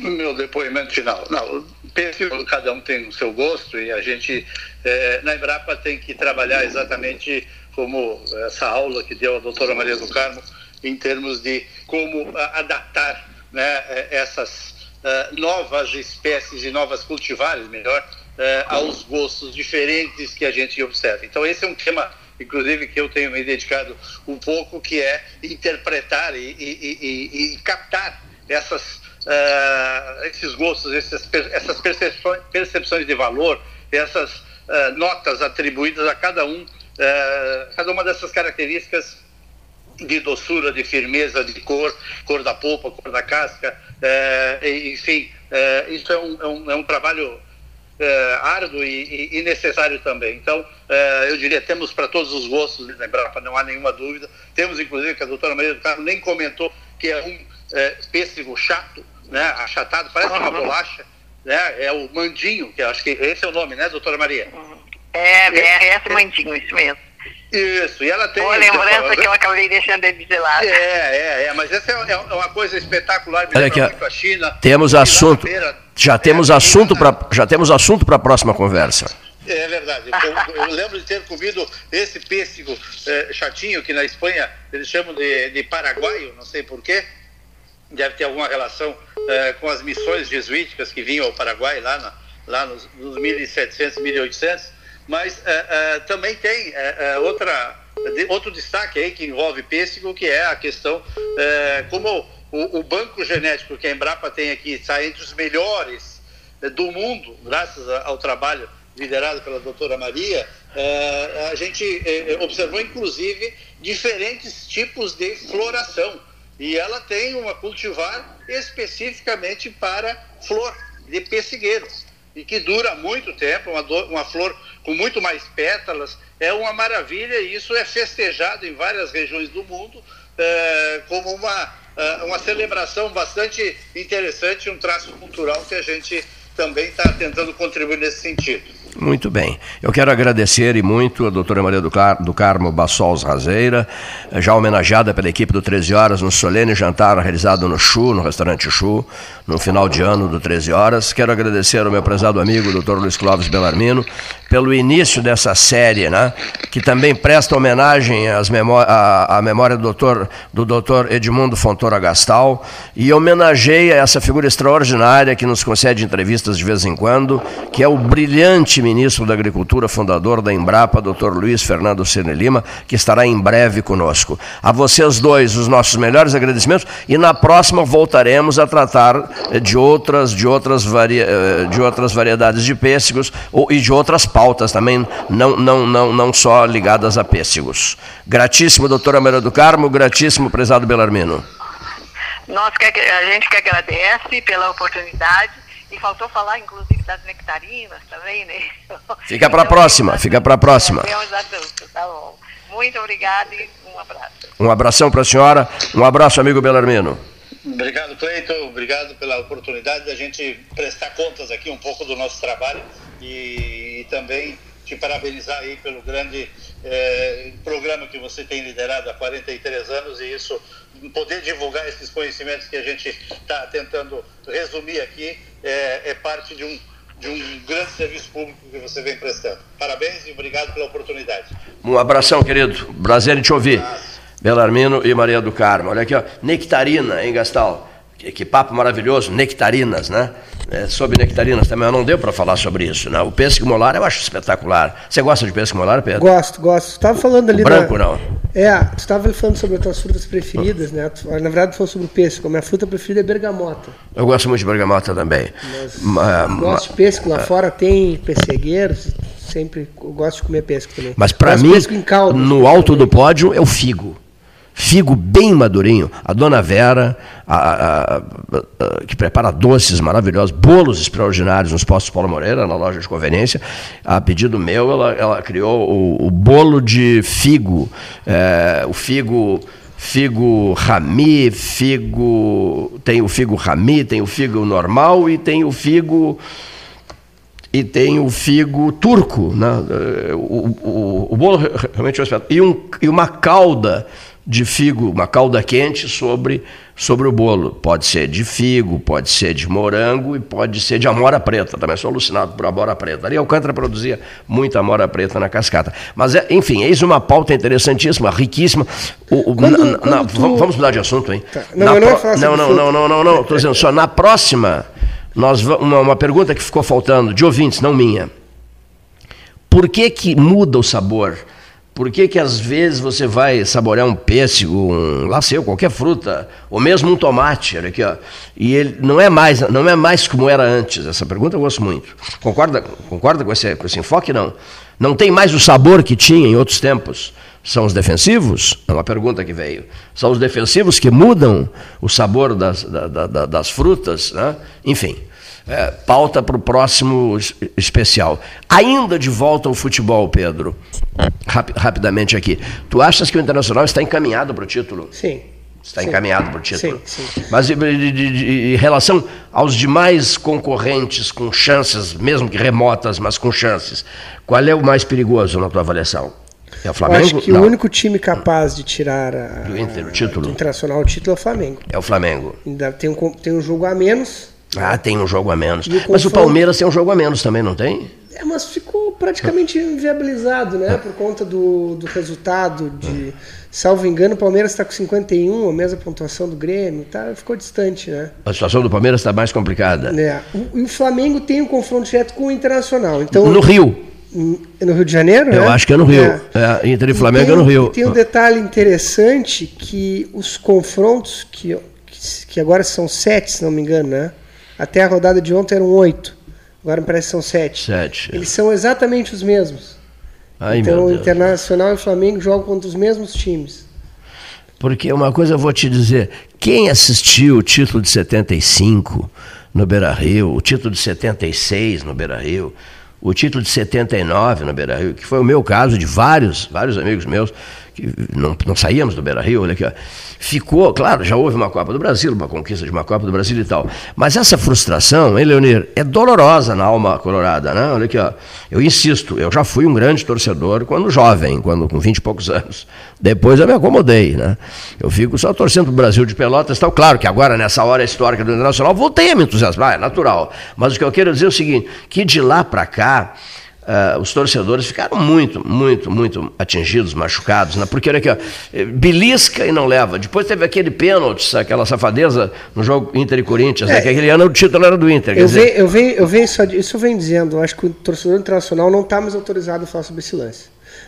Meu depoimento final. Não, penso que cada um tem o seu gosto e a gente, eh, na Embrapa, tem que trabalhar exatamente como essa aula que deu a doutora Maria do Carmo, em termos de como adaptar né, é, essas uh, novas espécies e novas cultivares, melhor, uh, aos gostos diferentes que a gente observa. Então, esse é um tema, inclusive, que eu tenho me dedicado um pouco, que é interpretar e, e, e, e captar essas, uh, esses gostos, essas, essas percepções, percepções de valor, essas notas atribuídas a cada um é, cada uma dessas características de doçura, de firmeza, de cor, cor da polpa, cor da casca, é, enfim, é, isso é um, é um, é um trabalho árduo e, e, necessário também. Então, eu diria, temos para todos os gostos de Embrapa, não há nenhuma dúvida. Temos, inclusive, que a doutora Maria do Carmo nem comentou que é um pêssego chato, né, achatado, parece uma bolacha, né, é o mandinho, que acho que esse é o nome, né, doutora Maria? Uhum. É, BRS Mandinho, isso mesmo. Isso, e ela tem. Uma lembrança que eu acabei deixando ele de lado. É, é, é, mas essa é, é uma coisa espetacular, Olha aqui, muito a China. Temos assunto. Feira, já é, temos assunto para já temos assunto para a próxima conversa. É verdade. Eu, eu, lembro de ter comido esse pêssego é, chatinho que na Espanha eles chamam de, de paraguaio, não sei porquê. Deve ter alguma relação é, com as missões jesuíticas que vinham ao Paraguai lá, na, lá nos, nos 1700, 1800 mas uh, uh, também tem uh, outra, de, outro destaque aí que envolve pêssego, que é a questão como o, o, banco genético que a Embrapa tem aqui está entre os melhores do mundo, graças ao trabalho liderado pela doutora Maria, a gente observou inclusive diferentes tipos de floração. E ela tem uma cultivar especificamente para flor de pessigueiro e que dura muito tempo, uma, uma flor com muito mais pétalas, é uma maravilha e isso é festejado em várias regiões do mundo é, como uma, é, uma celebração bastante interessante, um traço cultural que a gente também está tentando contribuir nesse sentido. Muito bem. Eu quero agradecer e muito a doutora Maria do, Car do Carmo Bassols Razeira, já homenageada pela equipe do 13 Horas no solene jantar realizado no Chu, no restaurante Chu, no final de ano do 13 Horas. Quero agradecer ao meu prezado amigo, doutor Luiz Clóvis Belarmino, pelo início dessa série, né, que também presta homenagem às memó à, à memória do doutor, do doutor Edmundo Fontoura Gastal e homenageia essa figura extraordinária que nos concede entrevistas de vez em quando, que é o brilhante ministro da Agricultura, fundador da Embrapa, doutor Luiz Fernando Cine Lima, que estará em breve conosco. A vocês dois, os nossos melhores agradecimentos e na próxima voltaremos a tratar de outras, de outras, varia, de outras variedades de pêssegos e de outras pautas também, não, não, não, não só ligadas a pêssegos. Gratíssimo, doutora Maria do Carmo, gratíssimo, prezado Belarmino. Nós que, a gente que agradece pela oportunidade e faltou falar, inclusive, das nectarinas também, né? Fica para a próxima, fica para a próxima. Tá bom. Muito obrigada e um abraço. Um abração para a senhora, um abraço, amigo Belarmino. Obrigado, Cleiton. Obrigado pela oportunidade da gente prestar contas aqui um pouco do nosso trabalho e, e também te parabenizar aí pelo grande eh, programa que você tem liderado há 43 anos e isso poder divulgar esses conhecimentos que a gente está tentando resumir aqui é, é parte de um de um grande serviço público que você vem prestando. Parabéns e obrigado pela oportunidade. Um abração, querido. Prazer em te ouvir. Belarmino e Maria do Carmo. Olha aqui, ó. Nectarina, hein, Gastal? Que, que papo maravilhoso, nectarinas, né? É, sobre nectarinas também, não deu para falar sobre isso. Né? O pêssego molar eu acho espetacular. Você gosta de pêssego molar, Pedro? Gosto, gosto. Estava falando ali. O branco, não? É, tu estava falando sobre as tuas frutas preferidas, né? Na verdade, tu falou sobre o pêssego. A minha fruta preferida é bergamota. Eu gosto muito de bergamota também. Mas, gosto de pêssego. Lá fora tem pessegueiros. Sempre gosto de comer pêssego também. Mas para mim, no alto do pódio é o figo figo bem madurinho. A dona Vera, a, a, a, que prepara doces maravilhosos, bolos extraordinários nos postos Paulo Moreira, na loja de conveniência, a pedido meu, ela, ela criou o, o, bolo de figo, é, o figo figo rami, figo tem o figo rami, tem o figo normal e tem o figo e tem o figo turco, né? o, o, o bolo realmente é um. E, um, e uma calda de figo, uma calda quente sobre, sobre o bolo. Pode ser de figo, pode ser de morango e pode ser de amora preta. Também sou alucinado por amora preta. Ali Alcântara produzia muita amora preta na cascata. Mas, é, enfim, eis uma pauta interessantíssima, riquíssima. O, o, quando, na, quando na, tu... Vamos mudar de assunto, hein? Tá. Não, não, pro... não, não, não, não, não, não, Estou dizendo só, na próxima, nós, uma, uma pergunta que ficou faltando, de ouvintes, não minha. Por que, que muda o sabor? Por que, que às vezes você vai saborear um pêssego, um, sei, qualquer fruta, ou mesmo um tomate, olha aqui, ó, e ele não é mais, não é mais como era antes. Essa pergunta eu gosto muito. Concorda, concorda com, esse, com esse enfoque? Não. Não tem mais o sabor que tinha em outros tempos. São os defensivos? É uma pergunta que veio. São os defensivos que mudam o sabor das, da, da, das frutas, né? enfim. É, pauta para o próximo especial. Ainda de volta ao futebol, Pedro. Rap rapidamente aqui. Tu achas que o Internacional está encaminhado para o título? Sim. Está sim. encaminhado para o título. Sim, sim. Mas em relação aos demais concorrentes com chances, mesmo que remotas, mas com chances, qual é o mais perigoso na tua avaliação? É o Flamengo? Eu acho que Não. o único time capaz de tirar a, do Inter, o título. do Internacional o título é o Flamengo. É o Flamengo. Ainda tem um, tem um jogo a menos ah, tem um jogo a menos. Mas o Palmeiras tem um jogo a menos também, não tem? É, mas ficou praticamente inviabilizado, né? Por conta do, do resultado de. Salvo engano, o Palmeiras está com 51, a mesma pontuação do Grêmio, tá, ficou distante, né? A situação do Palmeiras está mais complicada. É. O, o Flamengo tem um confronto direto com o Internacional. Então, no Rio. No Rio de Janeiro? Eu né? acho que é no Rio. É. É, Inter e Flamengo tem, é no Rio. Tem um detalhe interessante que os confrontos, que, que agora são sete, se não me engano, né? Até a rodada de ontem eram oito. Agora me parece que são sete. Sete. Eles são exatamente os mesmos. Ai, então o Internacional e o Flamengo jogam contra os mesmos times. Porque uma coisa eu vou te dizer: quem assistiu o título de 75 no Beira Rio, o título de 76 no Beira Rio, o título de 79 no Beira Rio, que foi o meu caso de vários, vários amigos meus, que não, não saíamos do Beira Rio, olha aqui, ó. ficou, claro, já houve uma Copa do Brasil, uma conquista de uma Copa do Brasil e tal, mas essa frustração, hein, Leonir, é dolorosa na alma colorada, né? Olha aqui, ó. eu insisto, eu já fui um grande torcedor quando jovem, quando com 20 e poucos anos, depois eu me acomodei, né? eu fico só torcendo o Brasil de Pelotas e tal, claro que agora nessa hora histórica do Internacional voltei a me entusiasmar, é natural, mas o que eu quero dizer é o seguinte, que de lá para cá, Uh, os torcedores ficaram muito, muito, muito atingidos, machucados, né? porque olha aqui, ó, eh, belisca e não leva. Depois teve aquele pênalti, aquela safadeza no jogo Inter e Corinthians, né? é, né? que aquele ano o título era do Inter. Eu, venho, eu, venho, eu só, isso eu venho dizendo, acho que o torcedor internacional não está mais autorizado a falar sobre esse lance.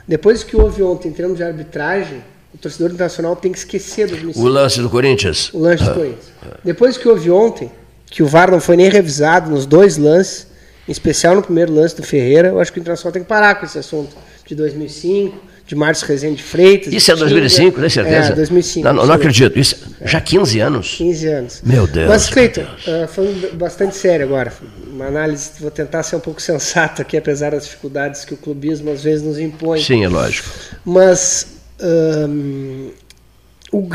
Depois que houve ontem em termos de arbitragem, o torcedor internacional tem que esquecer do 2005. O lance do Corinthians? O lance do ah. Corinthians. Depois que houve ontem, que o VAR não foi nem revisado nos dois lances, em especial no primeiro lance do Ferreira, eu acho que o Internacional tem que parar com esse assunto de 2005, de Márcio Rezende Freitas. Isso é 2005, tem certeza? É, 2005. Não, não acredito. Isso, já 15 anos? 15 anos. Meu Deus. Mas, Cleiton, uh, falando bastante sério agora, uma análise, vou tentar ser um pouco sensato aqui, apesar das dificuldades que o clubismo às vezes nos impõe. Sim, é lógico. Mas um, o,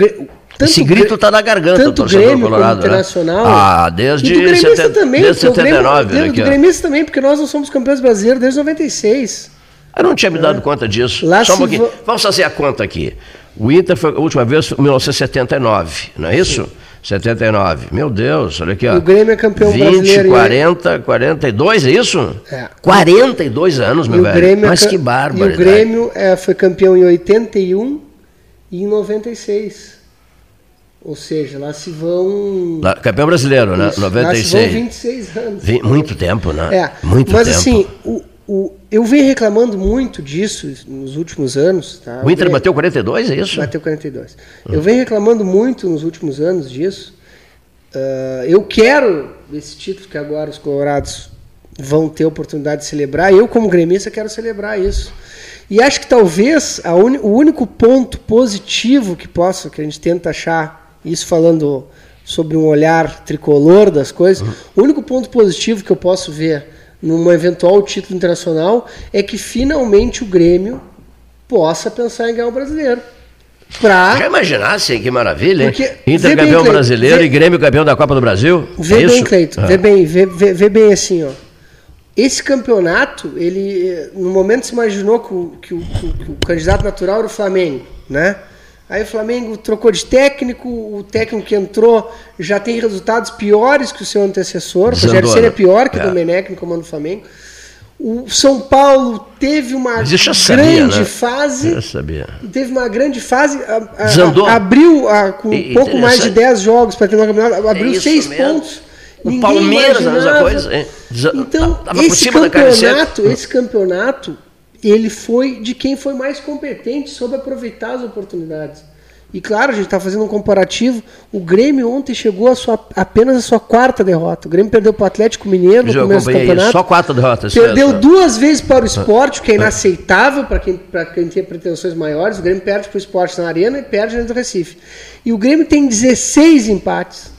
tanto Esse grito está na garganta tanto do torcedor Grêmio colorado. Como né? internacional. Ah, desde, e do gremista também, desde 79. Grêmio, né, do gremista também, porque nós não somos campeões brasileiros desde 96. Eu não tinha me dado é. conta disso. Lá Só um pouquinho. Vamos fazer a conta aqui. O Inter foi a última vez em 1979, não é isso? Sim. 79. Meu Deus, olha aqui, ó. O Grêmio é campeão 20, brasileiro. 40, 42, é isso? É. 42 anos, meu velho. É Mas que bárbaro. E o Grêmio é, foi campeão em 81 e em 96. Ou seja, lá se vão. Lá, campeão brasileiro, né? Isso, 96. Lá se vão 26 anos. muito tempo, né? É. Muito Mas tempo. assim, o, o, eu venho reclamando muito disso nos últimos anos. Tá? O Inter venho... bateu 42, é isso? Bateu 42. Hum. Eu venho reclamando muito nos últimos anos disso. Uh, eu quero esse título que agora os colorados vão ter oportunidade de celebrar. Eu, como gremista, quero celebrar isso. E acho que talvez un... o único ponto positivo que possa, que a gente tenta achar isso falando sobre um olhar tricolor das coisas, uhum. o único ponto positivo que eu posso ver num eventual título internacional é que finalmente o Grêmio possa pensar em ganhar o brasileiro. Pra... Já imaginasse que maravilha, Porque, Inter campeão bem, brasileiro vê, e Grêmio campeão da Copa do Brasil? Vê é bem, Cleiton, ah. vê bem, vê, vê, vê, bem assim, ó. Esse campeonato, ele no momento se imaginou que, que, o, que, que o candidato natural era o Flamengo, né? Aí o Flamengo trocou de técnico, o técnico que entrou já tem resultados piores que o seu antecessor. O Rogério Ceni é pior que é. o Domenech no comando do Flamengo. O São Paulo teve uma grande sabia, né? fase. Eu sabia. Teve uma grande fase. A, a, abriu a, com um pouco mais de 10 jogos para terminar o campeonato. Abriu 6 é pontos. O Ninguém Palmeiras, imaginava. a mesma coisa. Então, esse campeonato, esse campeonato ele foi de quem foi mais competente sobre aproveitar as oportunidades. E claro, a gente está fazendo um comparativo. O Grêmio ontem chegou a sua, apenas a sua quarta derrota. O Grêmio perdeu para o Atlético Mineiro no começo do campeonato. Só quatro derrotas. Perdeu certo. duas vezes para o esporte, o que é inaceitável para quem, quem tem pretensões maiores. O Grêmio perde para o esporte na Arena e perde no Recife. E o Grêmio tem 16 empates.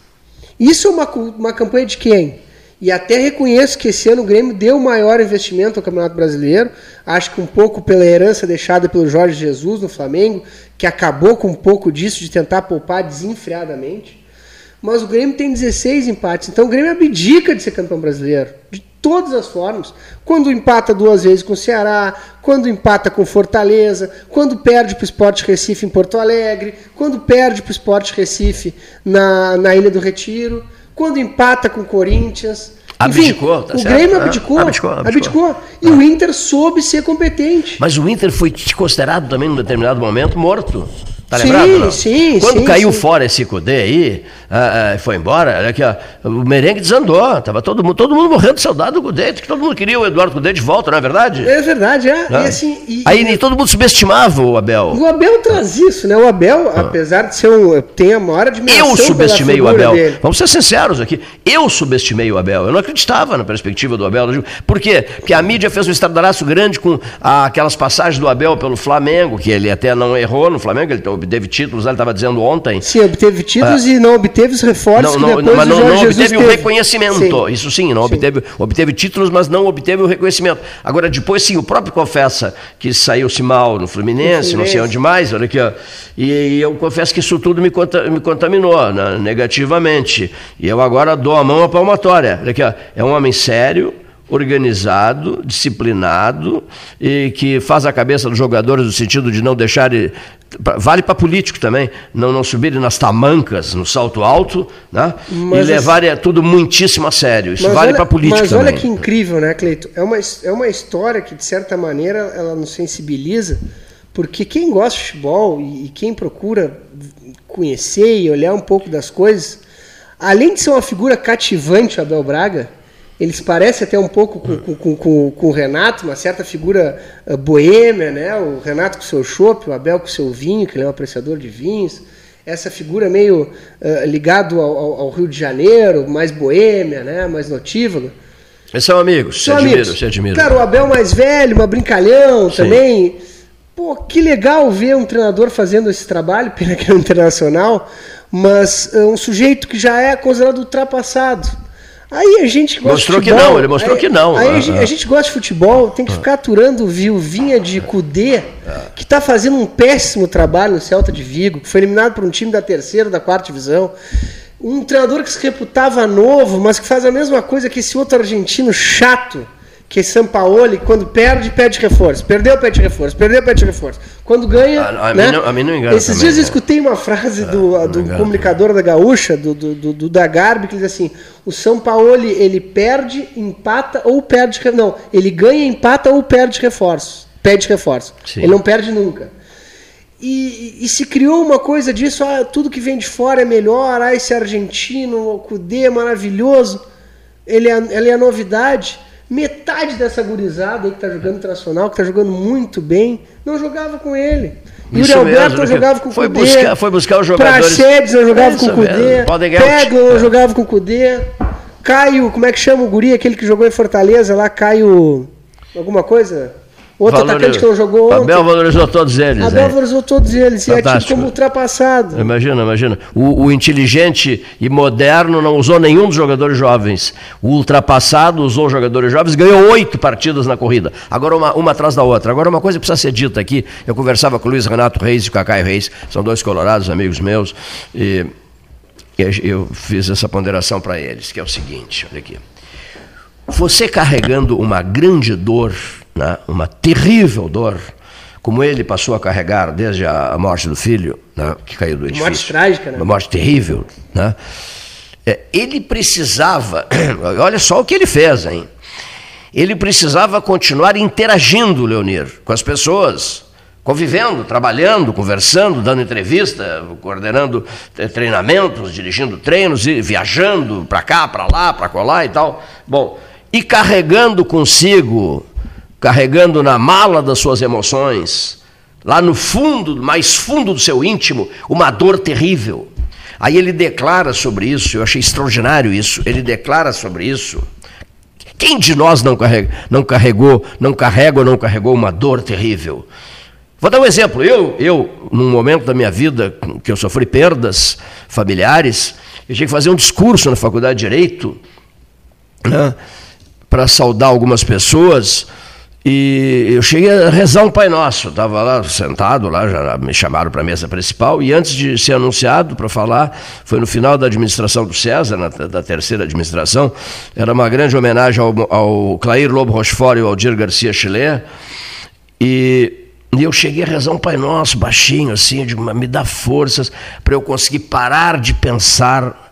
Isso é uma, uma campanha de quem? E até reconheço que esse ano o Grêmio deu maior investimento ao Campeonato Brasileiro. Acho que um pouco pela herança deixada pelo Jorge Jesus no Flamengo, que acabou com um pouco disso de tentar poupar desenfreadamente. Mas o Grêmio tem 16 empates. Então o Grêmio abdica de ser campeão brasileiro. De todas as formas. Quando empata duas vezes com o Ceará, quando empata com Fortaleza, quando perde para o Sport Recife em Porto Alegre, quando perde para o Sport Recife na, na Ilha do Retiro quando empata com o Corinthians. Abdicou, Enfim, tá o certo. Grêmio abdicou, abdicou, abdicou, abdicou. E ah. o Inter soube ser competente. Mas o Inter foi considerado também, num determinado momento, morto. Tá sim, lembrado? Sim, Quando sim, caiu sim. fora esse Cudê aí, ah, ah, foi embora, olha aqui, ó, o merengue desandou. Tava todo mundo, todo mundo morrendo de saudade do Cudê, que todo mundo queria o Eduardo Cudê de volta, não é verdade? É verdade, é. E assim, e, aí e, todo mundo subestimava o Abel. O Abel traz isso, né? O Abel, ah. apesar de ser um. tem a maior admiração. Eu subestimei o Abel. Dele. Vamos ser sinceros aqui. Eu subestimei o Abel. Eu não acreditava na perspectiva do Abel. Por quê? Porque a mídia fez um estardalhaço grande com aquelas passagens do Abel pelo Flamengo, que ele até não errou no Flamengo, ele obteve títulos, ele estava dizendo ontem. Sim, obteve títulos ah, e não obteve os reforços não, não, que mas não, não obteve o reconhecimento. Sim. Isso sim, não sim. Obteve, obteve títulos, mas não obteve o reconhecimento. Agora, depois sim, o próprio confessa que saiu-se mal no Fluminense, no não sei onde mais, olha aqui, ó, e, e, eu confesso que isso tudo me, conta, me contaminou né, negativamente. E eu agora dou a mão à palmatória. Olha aqui, ó, é um homem sério organizado, disciplinado e que faz a cabeça dos jogadores no sentido de não deixar vale para político também, não não subirem nas tamancas, no salto alto, né? Mas e levarem esse... tudo muitíssimo a sério. Isso vale para político mas também. Mas olha que incrível, né, Cleito? É uma é uma história que de certa maneira ela nos sensibiliza, porque quem gosta de futebol e, e quem procura conhecer e olhar um pouco das coisas, além de ser uma figura cativante, Abel Braga, eles parecem até um pouco com, com, com, com o Renato, uma certa figura uh, boêmia, né? O Renato com seu chopp, o Abel com seu vinho, que ele é um apreciador de vinhos. Essa figura meio uh, ligado ao, ao, Rio de Janeiro, mais boêmia, né? Mais notívaga. Eles são amigos, são se admiram, se. Cara, o Abel mais velho, uma brincalhão Sim. também. Pô, que legal ver um treinador fazendo esse trabalho, pena que é internacional, mas uh, um sujeito que já é considerado ultrapassado Aí a gente gosta mostrou de futebol, que não, ele mostrou aí, que não. Aí a, gente, a, gente, gosta de futebol, tem que ficar aturando viuvinha de Cudê, que está fazendo um péssimo trabalho no Celta de Vigo, que foi eliminado por um time da terceira, da quarta divisão. Um treinador que se reputava novo, mas que faz a mesma coisa que esse outro argentino chato, que Sampaoli, quando perde, pede reforço. Perdeu, pede reforço. Perdeu, pede reforço. Quando ganha. A, a né? mim, não, a mim não engana. Esses também, dias eu né? escutei uma frase é, do, do comunicador da Gaúcha, do, do, do, do da Garbi, que diz assim: o São Paulo ele perde, empata ou perde. Não, ele ganha, empata ou perde reforço. Pede reforço. Sim. Ele não perde nunca. E, e, se criou uma coisa disso, ah, tudo que vem de fora é melhor, ah, esse argentino, o Cudê é maravilhoso, ele é, ele é novidade. Metade dessa gurizada aí que está jogando internacional, que está jogando muito bem, não jogava com ele. Yuri Alberto não jogava com o foi Cudê. Buscar, foi buscar os jogadores. Praxedes não jogava é com o Cudê. Peglo não é. jogava com o Cudê. Caio, como é que chama o guri, aquele que jogou em Fortaleza lá, Caio. Alguma coisa? Outro Valor... atacante que não jogou ontem. Abel valorizou todos eles. Abel valorizou todos eles. E é como ultrapassado. Imagina, imagina. O, o, inteligente e moderno não usou nenhum dos jogadores jovens. O ultrapassado usou jogadores jovens, ganhou oito partidas na corrida. Agora uma, uma atrás da outra. Agora uma coisa que precisa ser dita aqui. Eu conversava com o Luiz Renato Reis e com o Caio Reis. São dois colorados, amigos meus. E eu fiz essa ponderação para eles, que é o seguinte, olha aqui. Você carregando uma grande dor né, uma terrível dor, como ele passou a carregar desde a morte do filho, né, que caiu do edifício. Uma morte trágica, né? Uma morte terrível. Né? É, ele precisava, olha só o que ele fez, hein? Ele precisava continuar interagindo, Leonir, com as pessoas, convivendo, trabalhando, conversando, dando entrevista, coordenando treinamentos, dirigindo treinos, viajando para cá, para lá, para colar e tal. Bom, e carregando consigo carregando na mala das suas emoções, lá no fundo, mais fundo do seu íntimo, uma dor terrível. Aí ele declara sobre isso, eu achei extraordinário isso, ele declara sobre isso. Quem de nós não, carrega, não carregou, não carrega ou não carregou uma dor terrível? Vou dar um exemplo. Eu, eu, num momento da minha vida que eu sofri perdas familiares, eu tinha que fazer um discurso na faculdade de Direito, né, para saudar algumas pessoas. E eu cheguei a rezar um Pai Nosso, estava lá sentado, lá já me chamaram para a mesa principal, e antes de ser anunciado para falar, foi no final da administração do César, na, da terceira administração, era uma grande homenagem ao, ao Clair Lobo Rochefort e ao Aldir Garcia Chile, e, e eu cheguei a rezar um Pai Nosso, baixinho assim, de me dá forças para eu conseguir parar de pensar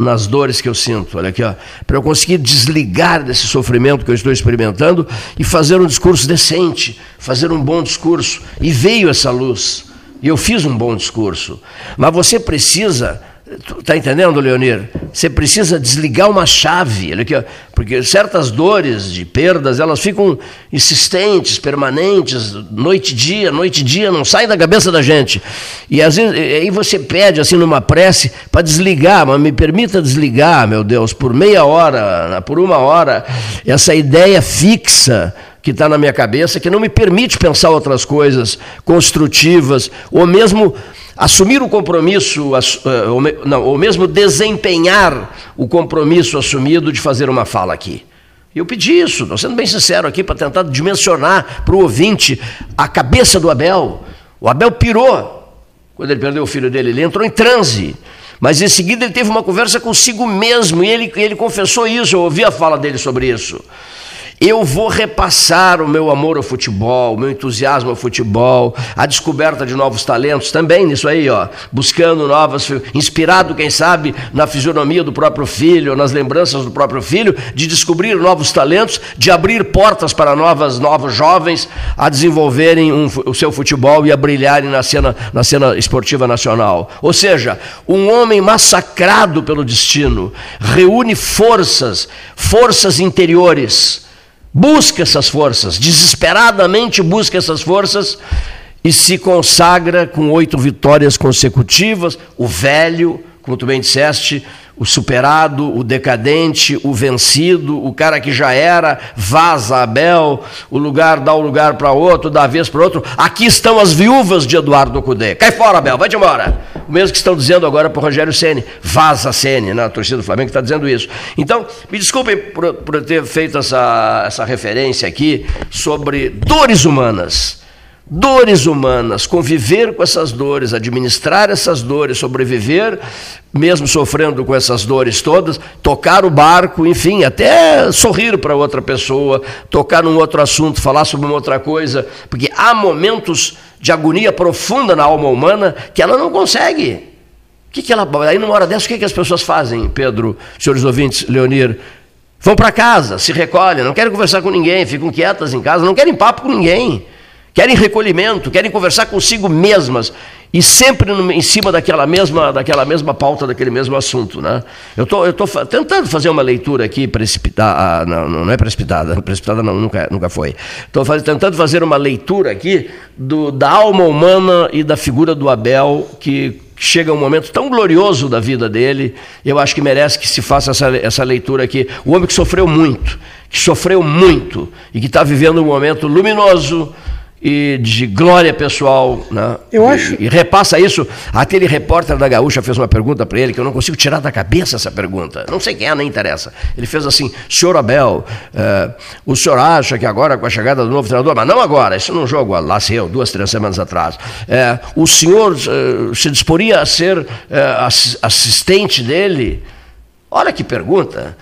nas dores que eu sinto, olha aqui, para eu conseguir desligar desse sofrimento que eu estou experimentando e fazer um discurso decente, fazer um bom discurso. E veio essa luz. E eu fiz um bom discurso. Mas você precisa Está entendendo, Leonir? Você precisa desligar uma chave, porque certas dores de perdas, elas ficam insistentes, permanentes, noite e dia, noite e dia, não saem da cabeça da gente. E às vezes, aí você pede, assim, numa prece, para desligar, mas me permita desligar, meu Deus, por meia hora, por uma hora, essa ideia fixa que está na minha cabeça, que não me permite pensar outras coisas construtivas, ou mesmo assumir o compromisso, eh, ou, não, ou mesmo desempenhar o compromisso assumido de fazer uma fala aqui. Eu pedi isso, estou sendo bem sincero aqui, para tentar dimensionar para o ouvinte a cabeça do Abel. O Abel pirou quando ele perdeu o filho dele, ele entrou em transe. Mas em seguida ele teve uma conversa consigo mesmo e ele, ele confessou isso, eu ouvi a fala dele sobre isso. Eu vou repassar o meu amor ao futebol, o meu entusiasmo ao futebol, a descoberta de novos talentos também nisso aí, ó, buscando novas, inspirado, quem sabe, na fisionomia do próprio filho, nas lembranças do próprio filho, de descobrir novos talentos, de abrir portas para novas, novos jovens a desenvolverem um, o seu futebol e a brilharem na cena, na cena esportiva nacional. Ou seja, um homem massacrado pelo destino reúne forças, forças interiores busca essas forças, desesperadamente busca essas forças e se consagra com oito vitórias consecutivas. O velho, como tu bem disseste, o superado, o decadente, o vencido, o cara que já era, vaza Abel, o lugar dá um lugar para outro, dá vez para outro. Aqui estão as viúvas de Eduardo Cudê. Cai fora, Abel, vai-te embora. O mesmo que estão dizendo agora para o Rogério Ceni, vaza Ceni, né? a torcida do Flamengo está dizendo isso. Então, me desculpem por, por ter feito essa, essa referência aqui sobre dores humanas dores humanas, conviver com essas dores, administrar essas dores, sobreviver, mesmo sofrendo com essas dores todas, tocar o barco, enfim, até sorrir para outra pessoa, tocar num outro assunto, falar sobre uma outra coisa, porque há momentos de agonia profunda na alma humana que ela não consegue. O que, que ela. Aí numa hora dessa, o que, que as pessoas fazem, Pedro, senhores ouvintes, Leonir? Vão para casa, se recolhem, não querem conversar com ninguém, ficam quietas em casa, não querem papo com ninguém querem recolhimento, querem conversar consigo mesmas e sempre em cima daquela mesma, daquela mesma pauta, daquele mesmo assunto. Né? Eu tô, estou tô tentando fazer uma leitura aqui precipitada, ah, não, não é precipitada, precipitada não, nunca, nunca foi. Estou tentando fazer uma leitura aqui do, da alma humana e da figura do Abel, que chega um momento tão glorioso da vida dele, eu acho que merece que se faça essa, essa leitura aqui. O homem que sofreu muito, que sofreu muito e que está vivendo um momento luminoso, e de glória pessoal. Né? Eu acho. E, e, repassa isso. Aquele repórter da Gaúcha fez uma pergunta para ele que eu não consigo tirar da cabeça essa pergunta. Não sei quem é, nem interessa. Ele fez assim: senhor Abel, é, o senhor acha que agora, com a chegada do novo treinador, mas não agora, isso num jogo lá se eu, duas, três semanas atrás, é, o senhor é, se disporia a ser assistente dele? Olha que pergunta,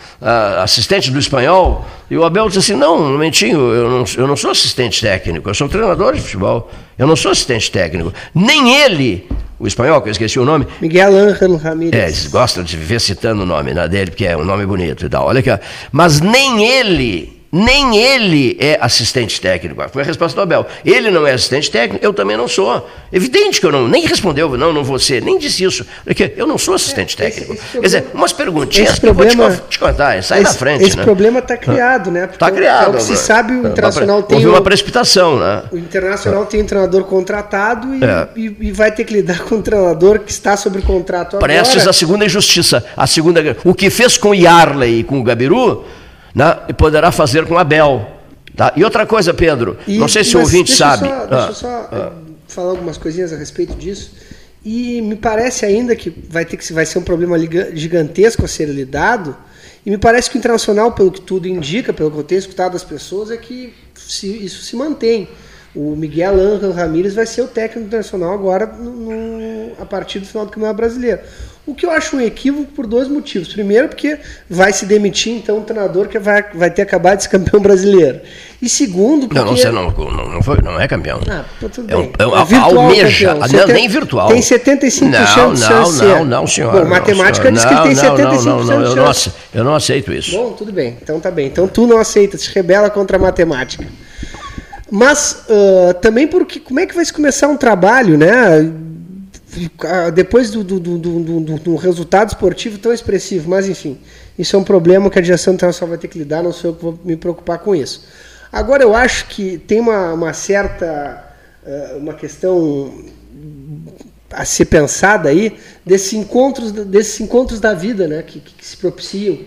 assistente do espanhol. E o Abel disse assim: não, um momentinho, eu não, eu não sou assistente técnico, eu sou treinador de futebol. Eu não sou assistente técnico. Nem ele, o espanhol, que eu esqueci o nome. Miguel Ángel Ramírez. É, eles gostam de viver citando o nome né, dele, porque é um nome bonito e tal. Olha aqui, mas nem ele nem ele é assistente técnico. Foi a resposta do Abel. Ele não é assistente técnico, eu também não sou. Evidente que eu não, nem respondeu, não, não vou ser, nem disse isso. Porque eu não sou assistente é, técnico. Esse, esse Quer dizer, umas perguntinhas esse problema, que eu vou te, te contar, sai esse, da frente. Esse né? problema está criado, né? Está criado. É se sabe, o Internacional tem. Houve uma precipitação, né? O Internacional tem um treinador contratado e, é. e, e, vai ter que lidar com um treinador que está sob contrato agora. Prestes a segunda injustiça. A segunda, o que fez com o Yarley e com o Gabiru, né, e poderá fazer com Abel. Tá? E outra coisa, Pedro, e, não sei se o ouvinte sabe. Só, deixa eu só ah, ah. falar algumas coisinhas a respeito disso. E me parece ainda que vai ter que vai ser um problema gigantesco a ser lidado. E me parece que o internacional, pelo que tudo indica, pelo que eu tenho escutado das pessoas, é que se, isso se mantém. O Miguel Ángel Ramírez vai ser o técnico internacional agora no, no, a partir do final do Campeonato Brasileiro. O que eu acho um equívoco por dois motivos. Primeiro, porque vai se demitir então um treinador que vai, vai ter acabado de ser campeão brasileiro. E segundo, porque... Não, não, não, não, não, foi, não é campeão. Ah, tudo é um, É um, é virtual almeja, campeão. não, nem virtual. Tem 75% não, de chance não, de Não, não, senhor. Bom, matemática diz que ele tem 75% não, não, não, eu não, eu não aceito isso. Bom, tudo bem. Então tá bem. Então tu não aceita, se rebela contra a matemática. Mas uh, também porque como é que vai se começar um trabalho, né? Depois do, do, do, do, do resultado esportivo tão expressivo, mas enfim, isso é um problema que a direção internacional vai ter que lidar, não sou eu que vou me preocupar com isso. Agora eu acho que tem uma, uma certa eh, uma questão a ser pensada aí desses encontros desses encontros da vida, né, que, que se propiciam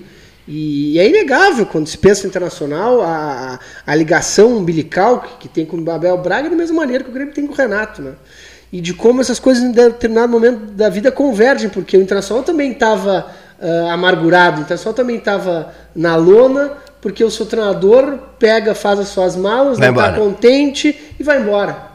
e, é inegável quando se pensa internacional a, a ligação umbilical que, que tem com o Babel Braga da mesma maneira que o Grêmio tem com o Renato, né? E de como essas coisas em determinado momento da vida convergem, porque o Internacional também estava uh, amargurado, o Internacional também estava na lona, porque o seu treinador pega, faz as suas malas, vai não está contente e vai embora.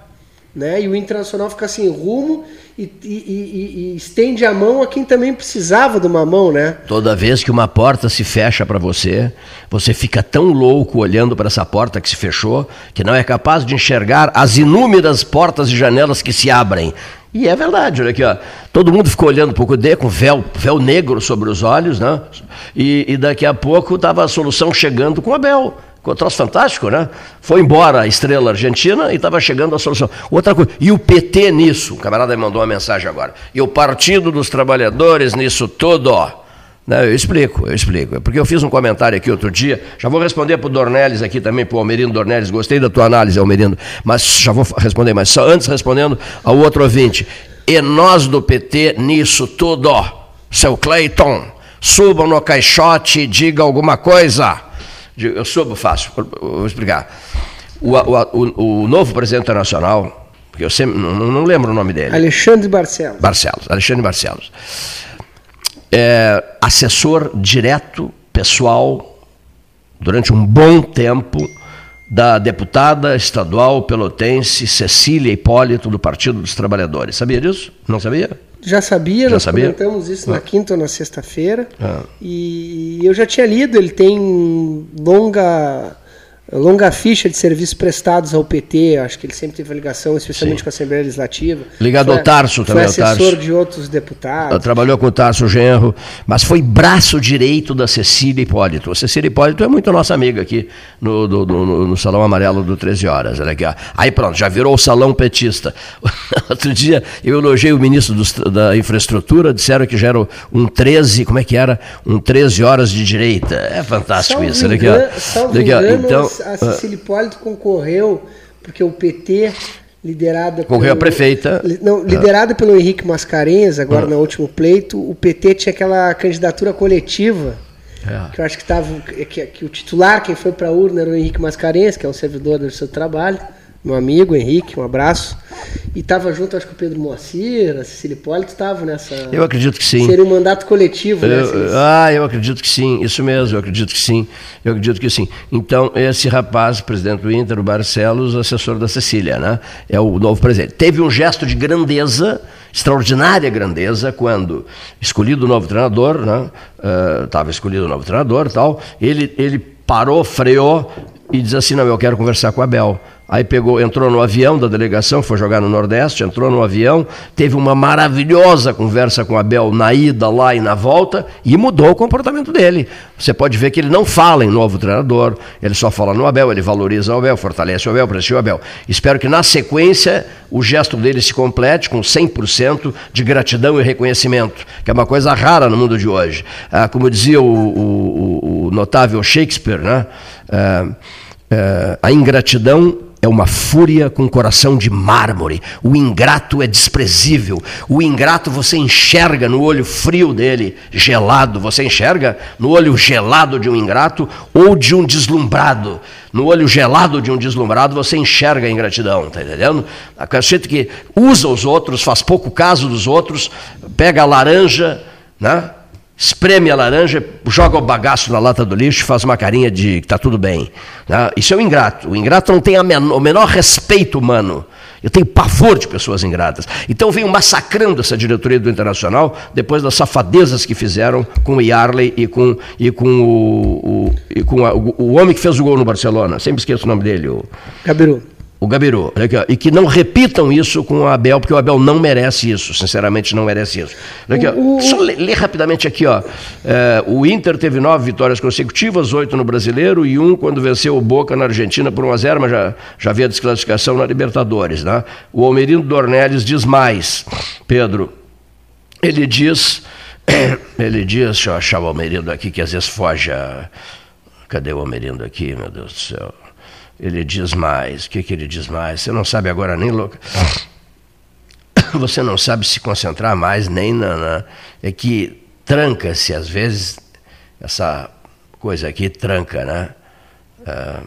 Né? E o Internacional fica sem rumo e, e, e, e, estende a mão a quem também precisava de uma mão, né? Toda vez que uma porta se fecha para você, você fica tão louco olhando para essa porta que se fechou, que não é capaz de enxergar as inúmeras portas e janelas que se abrem. E é verdade, olha aqui, ó. Todo mundo ficou olhando para o Cudê com véu, véu negro sobre os olhos, né? E, e daqui a pouco estava a solução chegando com Abel. Um troço fantástico, né? Foi embora a estrela argentina e estava chegando a solução. Outra coisa, e o PT nisso? O camarada me mandou uma mensagem agora. E o Partido dos Trabalhadores nisso tudo, Não, eu explico, eu explico. É porque eu fiz um comentário aqui outro dia, já vou responder para o Dornelles aqui também, para o Almerindo Dornelles, gostei da tua análise, Almerindo, mas já vou responder, mas só antes respondendo ao outro ouvinte. E nós do PT nisso tudo, seu Cleiton, subam no caixote e diga alguma coisa. Eu soube fácil, vou explicar. O, o, o, novo presidente internacional, porque eu sempre não, não, lembro o nome dele. Alexandre Barcelos. Barcelos, Alexandre Barcelos. É, assessor direto, pessoal, durante um bom tempo, da deputada estadual pelotense Cecília Hipólito, do Partido dos Trabalhadores. Sabia disso? Não sabia? Já sabia, já nós sabia? comentamos isso ah. na quinta ou na sexta-feira. Ah. E eu já tinha lido, ele tem longa longa ficha de serviços prestados ao PT, acho que ele sempre teve ligação, especialmente Sim. com a Assembleia Legislativa. Ligado foi, ao Tarso também. Foi assessor de outros deputados. Trabalhou com o Tarso Genro, mas foi braço direito da Cecília Hipólito. A Cecília Hipólito é muito nossa amiga aqui no, no, no, no Salão Amarelo do 13 Horas. Olha aqui, ó. Aí pronto, já virou o salão petista. Outro dia eu elogiei o ministro do, da Infraestrutura, disseram que já era um 13, como é que era? Um 13 horas de direita. É fantástico salvo isso. Olha aqui, ó. Olha aqui, ó. Então, a Cecília Hipólito concorreu, porque o PT, liderada Concorreu a prefeita. Não, liderada ah. pelo Henrique Mascarenhas, agora ah. no último pleito, o PT tinha aquela candidatura coletiva. É. Que eu acho que, tava, que, que o titular, quem foi para a urna, era o Henrique Mascarenhas, que é um servidor do seu trabalho meu amigo Henrique, um abraço. E estava junto, acho que o Pedro Moacir, a Cecília Hipólito estavam nessa. Eu acredito que sim. Seria um mandato coletivo, né, eu, né? Ah, eu acredito que sim, isso mesmo, eu acredito que sim. Eu acredito que sim. Então, esse rapaz, presidente do Inter, o Barcelos, assessor da Cecília, né? É o novo presidente. Teve um gesto de grandeza, extraordinária grandeza, quando escolhido o novo treinador, né? Estava uh, escolhido o novo treinador tal, ele, ele parou, freou e diz assim: Não, eu quero conversar com o Abel. Aí pegou, entrou no avião da delegação, foi jogar no Nordeste, entrou no avião, teve uma maravilhosa conversa com Abel na ida lá e na volta e mudou o comportamento dele. Você pode ver que ele não fala em novo treinador, ele só fala no Abel, ele valoriza o Abel, fortalece o Abel, pressiona o Abel. Espero que na sequência o gesto dele se complete com 100% de gratidão e reconhecimento, que é uma coisa rara no mundo de hoje. Ah, como dizia o, o, o notável Shakespeare, né? Ah, ah, a ingratidão é uma fúria com coração de mármore. O ingrato é desprezível. O ingrato você enxerga no olho frio dele, gelado. Você enxerga no olho gelado de um ingrato ou de um deslumbrado. No olho gelado de um deslumbrado você enxerga a ingratidão, tá entendendo? A gente que usa os outros, faz pouco caso dos outros, pega a laranja, né? Espreme a laranja, joga o bagaço na lata do lixo faz uma carinha de que está tudo bem. Né? Isso é o ingrato. O ingrato não tem menor, o menor respeito humano. Eu tenho pavor de pessoas ingratas. Então venho massacrando essa diretoria do Internacional depois das safadezas que fizeram com o Yarley e com, e com, o, o, e com a, o, o, homem que fez o gol no Barcelona. Sempre esqueço o nome dele. O... o Gabiru, e que não repitam isso com o Abel, porque o Abel não merece isso, sinceramente não merece isso. O, o, Só ler lê rapidamente aqui, ó. É, o Inter teve nove vitórias consecutivas, oito no Brasileiro e um quando venceu o Boca na Argentina por 1 a 0 mas já, já havia desclassificação na Libertadores. Né? O Almerindo Dornelles diz mais, Pedro, ele diz, ele diz, deixa eu achar o Almerindo aqui, que às vezes foge a... Cadê o Almerindo aqui, meu Deus do céu? Ele diz mais. O que, que ele diz mais? Você não sabe agora nem louco. Você não sabe se concentrar mais nem na. na é que tranca-se, às vezes, essa coisa aqui tranca, né? Ah,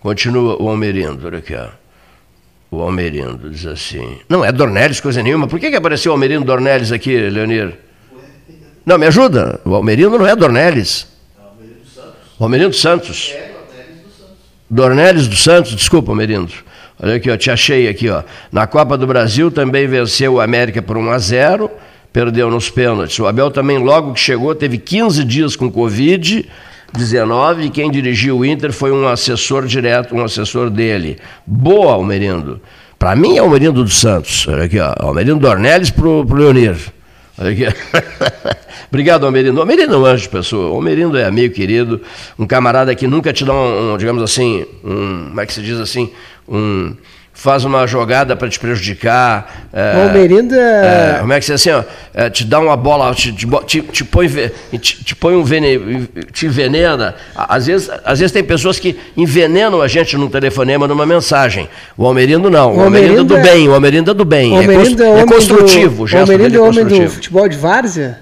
continua o Almerindo, olha aqui, ó. o Almerindo diz assim. Não, é Dornelles, coisa nenhuma. Por que, que apareceu o Almerindo Dornelles aqui, Leonir? Não, me ajuda. O Almerindo não é Dornelles. O Almerindo Santos. Dornelles dos Santos, desculpa, Almerindo. Olha aqui, ó, te achei aqui, ó. Na Copa do Brasil também venceu o América por 1 a 0, perdeu nos pênaltis. O Abel também logo que chegou teve 15 dias com Covid 19 e quem dirigiu o Inter foi um assessor direto, um assessor dele. Boa, Almerindo. Para mim é Almerindo dos Santos. Olha aqui, ó. Almerindo Dornelles pro, pro Leonir. Obrigado, Almerindo. Almerindo é um anjo pessoa. Almerindo é amigo querido, um camarada que nunca te dá um, um digamos assim, um, como é que se diz assim, um faz uma jogada para te prejudicar. É, o Almerindo é... é... Como é que você assim, ó, é, te dá uma bola, te, te, te põe, te, te, põe um veneno, te envenena. Às vezes, às vezes tem pessoas que envenenam a gente num telefonema, numa mensagem. O Almerindo não. O, o Almerindo, é do bem. O Almerindo é do bem. Almerindo é, é, construtivo. O Almerindo é homem do futebol de várzea?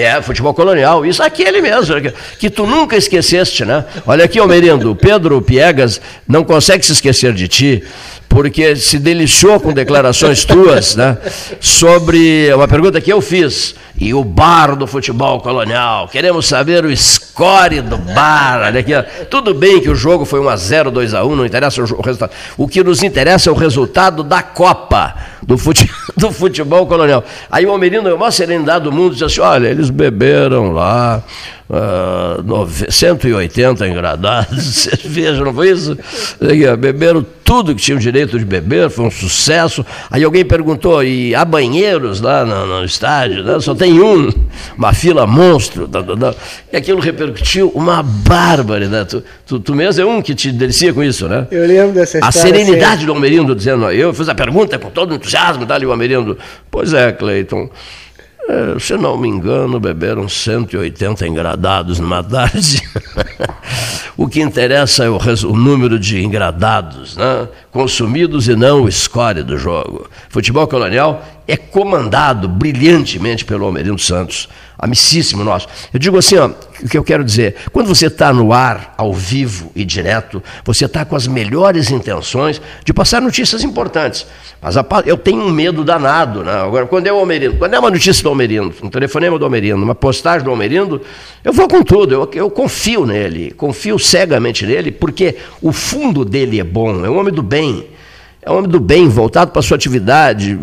É, futebol colonial. Isso aquele mesmo, que tu nunca esqueceste, né? Olha aqui, Almerindo, Pedro Piegas não consegue se esquecer de ti porque se deliciou com declarações tuas, né? Sobre uma pergunta que eu fiz. E o bar do futebol colonial. Queremos saber o score do bar. Olha aqui, tudo bem que o jogo foi 1x0, 2x1, não interessa o resultado. O que nos interessa é o resultado da Copa do futebol, do futebol colonial. Aí o Almerino, a maior serenidade do mundo, disse assim: olha, eles beberam lá uh, ah, 180 engradados, cerveja, não foi isso? Beberam tudo que tinham direito de beber, foi um sucesso. Aí alguém perguntou, e há banheiros lá no, no estádio? Né? Só tem um, uma fila monstro. E aquilo repercutiu uma barbaridade. Tu, tu, tu, mesmo é um que te delicia com isso, né? Eu lembro dessa história. A serenidade assim. do Almerindo dizendo, eu fiz a pergunta com todo entusiasmo, tá ali o Almerindo. Pois é, Cleiton. É, se não me engano, beberam 180 engradados numa tarde. o que interessa é o, o, número de engradados né? consumidos e não o score do jogo. Futebol colonial é comandado brilhantemente pelo Almerindo Santos amicíssimo nosso. Eu digo assim, ó, o que eu quero dizer, quando você está no ar, ao vivo e direto, você está com as melhores intenções de passar notícias importantes. Mas a, eu tenho um medo danado. Né? Agora, quando é o Almerindo, quando é uma notícia do Almerindo, um telefonema do Almerindo, uma postagem do Almerindo, eu vou com tudo, eu, eu confio nele, confio cegamente nele, porque o fundo dele é bom, é um homem do bem é um homem do bem, voltado para a sua atividade.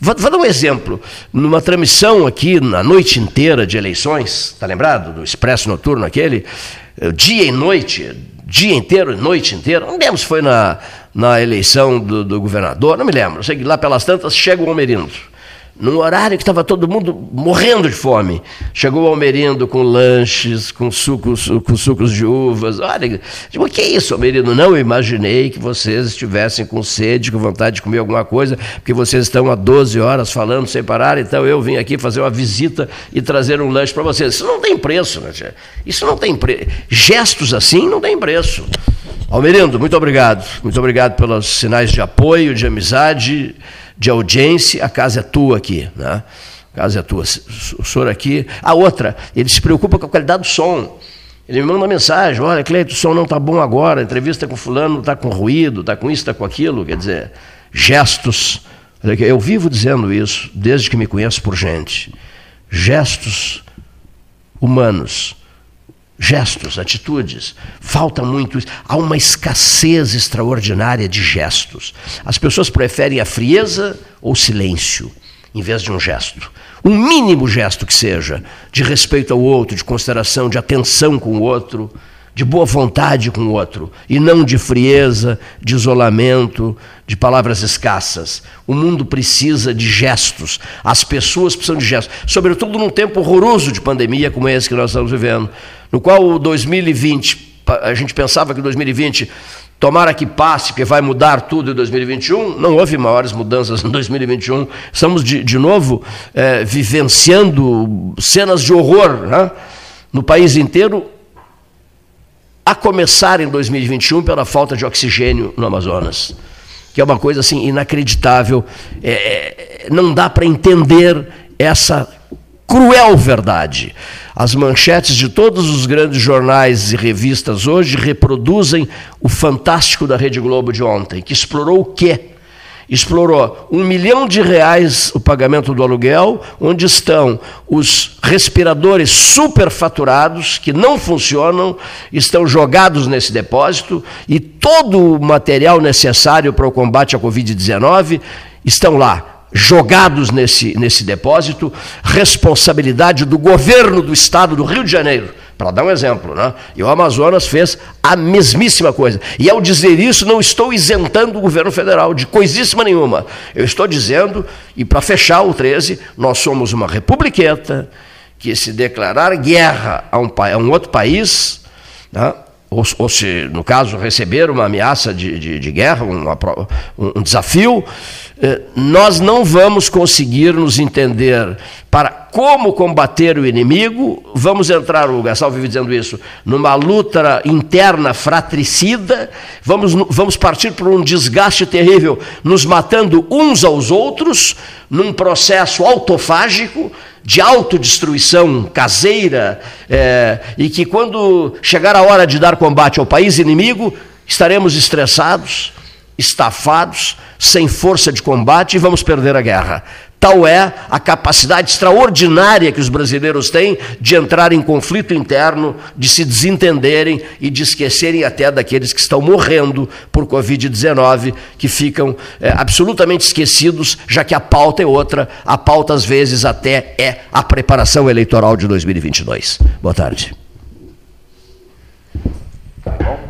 Vou, vou, dar um exemplo. Numa transmissão aqui, na noite inteira de eleições, está lembrado? Do Expresso Noturno aquele, eh, dia e noite, dia inteiro, noite inteira, não lembro se foi na, na eleição do, do governador, não me lembro. Sei que lá pelas tantas chega o Almerindo num horário que estava todo mundo morrendo de fome. Chegou o Almerindo com lanches, com sucos, com sucos de uvas. Olha, digo, que é isso, Almerindo? Não imaginei que vocês estivessem com sede, com vontade de comer alguma coisa, porque vocês estão há 12 horas falando sem parar, então eu vim aqui fazer uma visita e trazer um lanche para vocês. Isso não tem preço, né, Isso não tem preço. Gestos assim não tem preço. Almerindo, muito obrigado. Muito obrigado pelos sinais de apoio, de amizade de audiência, a casa é tua aqui, né? A casa é tua. O senhor aqui. A outra, ele se preocupa com a qualidade do som. Ele me manda uma mensagem, olha, Cleito, o som não está bom agora, a entrevista com fulano está com ruído, está com isso, está com aquilo, quer dizer, gestos. Eu vivo dizendo isso desde que me conheço por gente. Gestos humanos gestos, atitudes. Falta muito. Há uma escassez extraordinária de gestos. As pessoas preferem a frieza ou silêncio em vez de um gesto. Um mínimo gesto que seja, de respeito ao outro, de consideração, de atenção com o outro, de boa vontade com o outro, e não de frieza, de isolamento, de palavras escassas. O mundo precisa de gestos, as pessoas precisam de gestos, sobretudo num tempo horroroso de pandemia como esse que nós estamos vivendo no qual 2020, a gente pensava que 2020 tomara que passe, porque vai mudar tudo em 2021. Não houve maiores mudanças em 2021. Estamos de, de novo é, vivenciando cenas de horror né? no país inteiro, a começar em 2021 pela falta de oxigênio no Amazonas, que é uma coisa assim inacreditável. É, é, não dá para entender essa cruel verdade. As manchetes de todos os grandes jornais e revistas hoje reproduzem o fantástico da Rede Globo de ontem, que explorou o quê? explorou um milhão de reais o pagamento do aluguel, onde estão os respiradores superfaturados que não funcionam, estão jogados nesse depósito e todo o material necessário para o combate à Covid-19 estão lá jogados nesse, nesse depósito, responsabilidade do governo do estado do Rio de Janeiro, para dar um exemplo. Né? E o Amazonas fez a mesmíssima coisa. E ao dizer isso, não estou isentando o governo federal de coisíssima nenhuma. Eu estou dizendo, e para fechar o 13, nós somos uma republiqueta que se declarar guerra a um, a um outro país, né? Ou, ou, se, no caso, receber uma ameaça de, de, de guerra, uma, um desafio, eh, nós não vamos conseguir nos entender para como combater o inimigo, vamos entrar, o Gastal vive dizendo isso, numa luta interna fratricida, vamos, vamos partir por um desgaste terrível, nos matando uns aos outros, num processo autofágico, de autodestruição caseira, é, e que quando chegar a hora de dar combate ao país inimigo, estaremos estressados, estafados, sem força de combate e vamos perder a guerra. Tal é a capacidade extraordinária que os brasileiros têm de entrar em conflito interno, de se desentenderem e de esquecerem até daqueles que estão morrendo por Covid-19, que ficam é, absolutamente esquecidos, já que a pauta é outra. A pauta, às vezes, até é a preparação eleitoral de 2022. Boa tarde. Tá bom.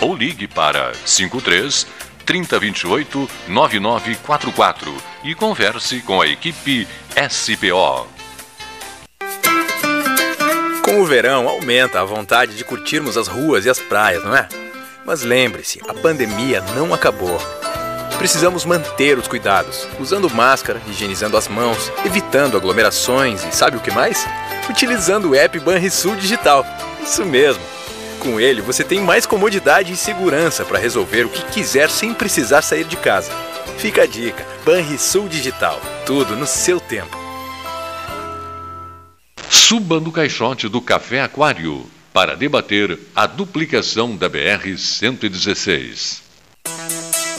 ou ligue para 53 3028 9944 e converse com a equipe SPO. Com o verão aumenta a vontade de curtirmos as ruas e as praias, não é? Mas lembre-se, a pandemia não acabou. Precisamos manter os cuidados, usando máscara, higienizando as mãos, evitando aglomerações e sabe o que mais? Utilizando o app Banrisul Digital. Isso mesmo com ele, você tem mais comodidade e segurança para resolver o que quiser sem precisar sair de casa. Fica a dica: Banrisul Digital. Tudo no seu tempo. Suba no caixote do Café Aquário para debater a duplicação da BR-116.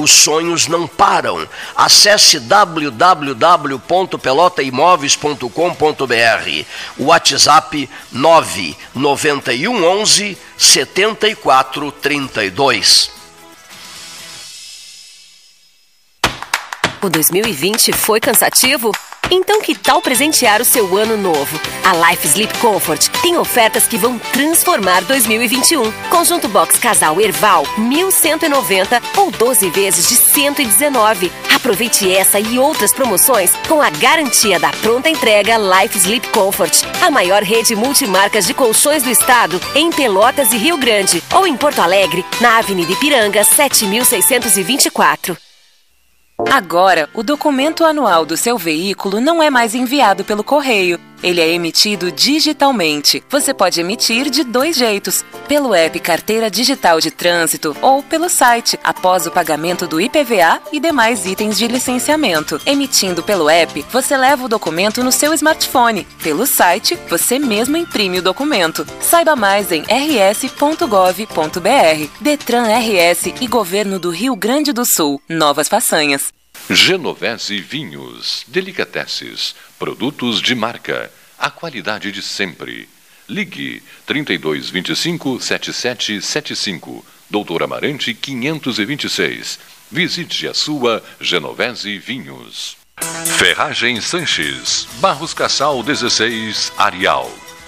os sonhos não param. Acesse www.pelotaimóveis.com.br. WhatsApp 991 11 7432. O 2020 foi cansativo? Então que tal presentear o seu ano novo? A Life Sleep Comfort tem ofertas que vão transformar 2021. Conjunto Box Casal Erval, 1190 ou 12 vezes de 119. Aproveite essa e outras promoções com a garantia da pronta entrega Life Sleep Comfort, a maior rede multimarcas de colchões do estado em Pelotas e Rio Grande ou em Porto Alegre, na Avenida Ipiranga, 7624. Agora, o documento anual do seu veículo não é mais enviado pelo correio Ele é emitido digitalmente. Você pode emitir de dois jeitos: pelo app Carteira Digital de Trânsito ou pelo site, após o pagamento do IPVA e demais itens de licenciamento. Emitindo pelo app, você leva o documento no seu smartphone. Pelo site, você mesmo imprime o documento. Saiba mais em rs.gov.br. Detran RS e Governo do Rio Grande do Sul. Novas façanhas. Genovese Vinhos, Delicateces, produtos de marca, a qualidade de sempre. Ligue 3225 7775, Doutor Amarante 526. Visite a sua Genovese Vinhos. Ferragem Sanches, Barros Cassal 16, Arial.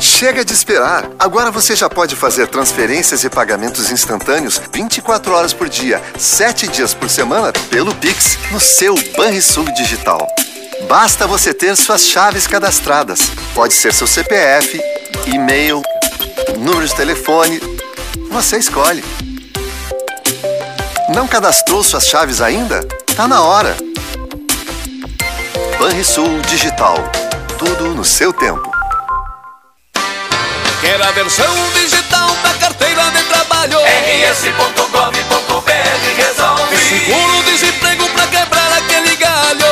Chega de esperar! Agora você já pode fazer transferências e pagamentos instantâneos 24 horas por dia, 7 dias por semana, pelo Pix, no seu Banrisul Digital. Basta você ter suas chaves cadastradas. Pode ser seu CPF, e-mail, número de telefone. Você escolhe. Não cadastrou suas chaves ainda? Tá na hora. Banrisul Digital. Tudo no seu tempo. Quer a versão digital da carteira de trabalho? rs.gov.br resolve. Seguro-desemprego pra quebrar aquele galho.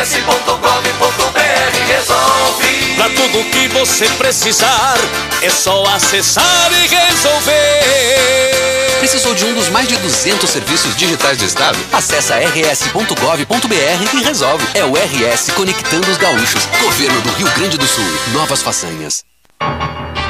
rs.gov.br resolve. Pra tudo que você precisar, é só acessar e resolver. Precisou de um dos mais de 200 serviços digitais do Estado? Acesse rs.gov.br e resolve. É o RS Conectando os Gaúchos. Governo do Rio Grande do Sul. Novas façanhas. Música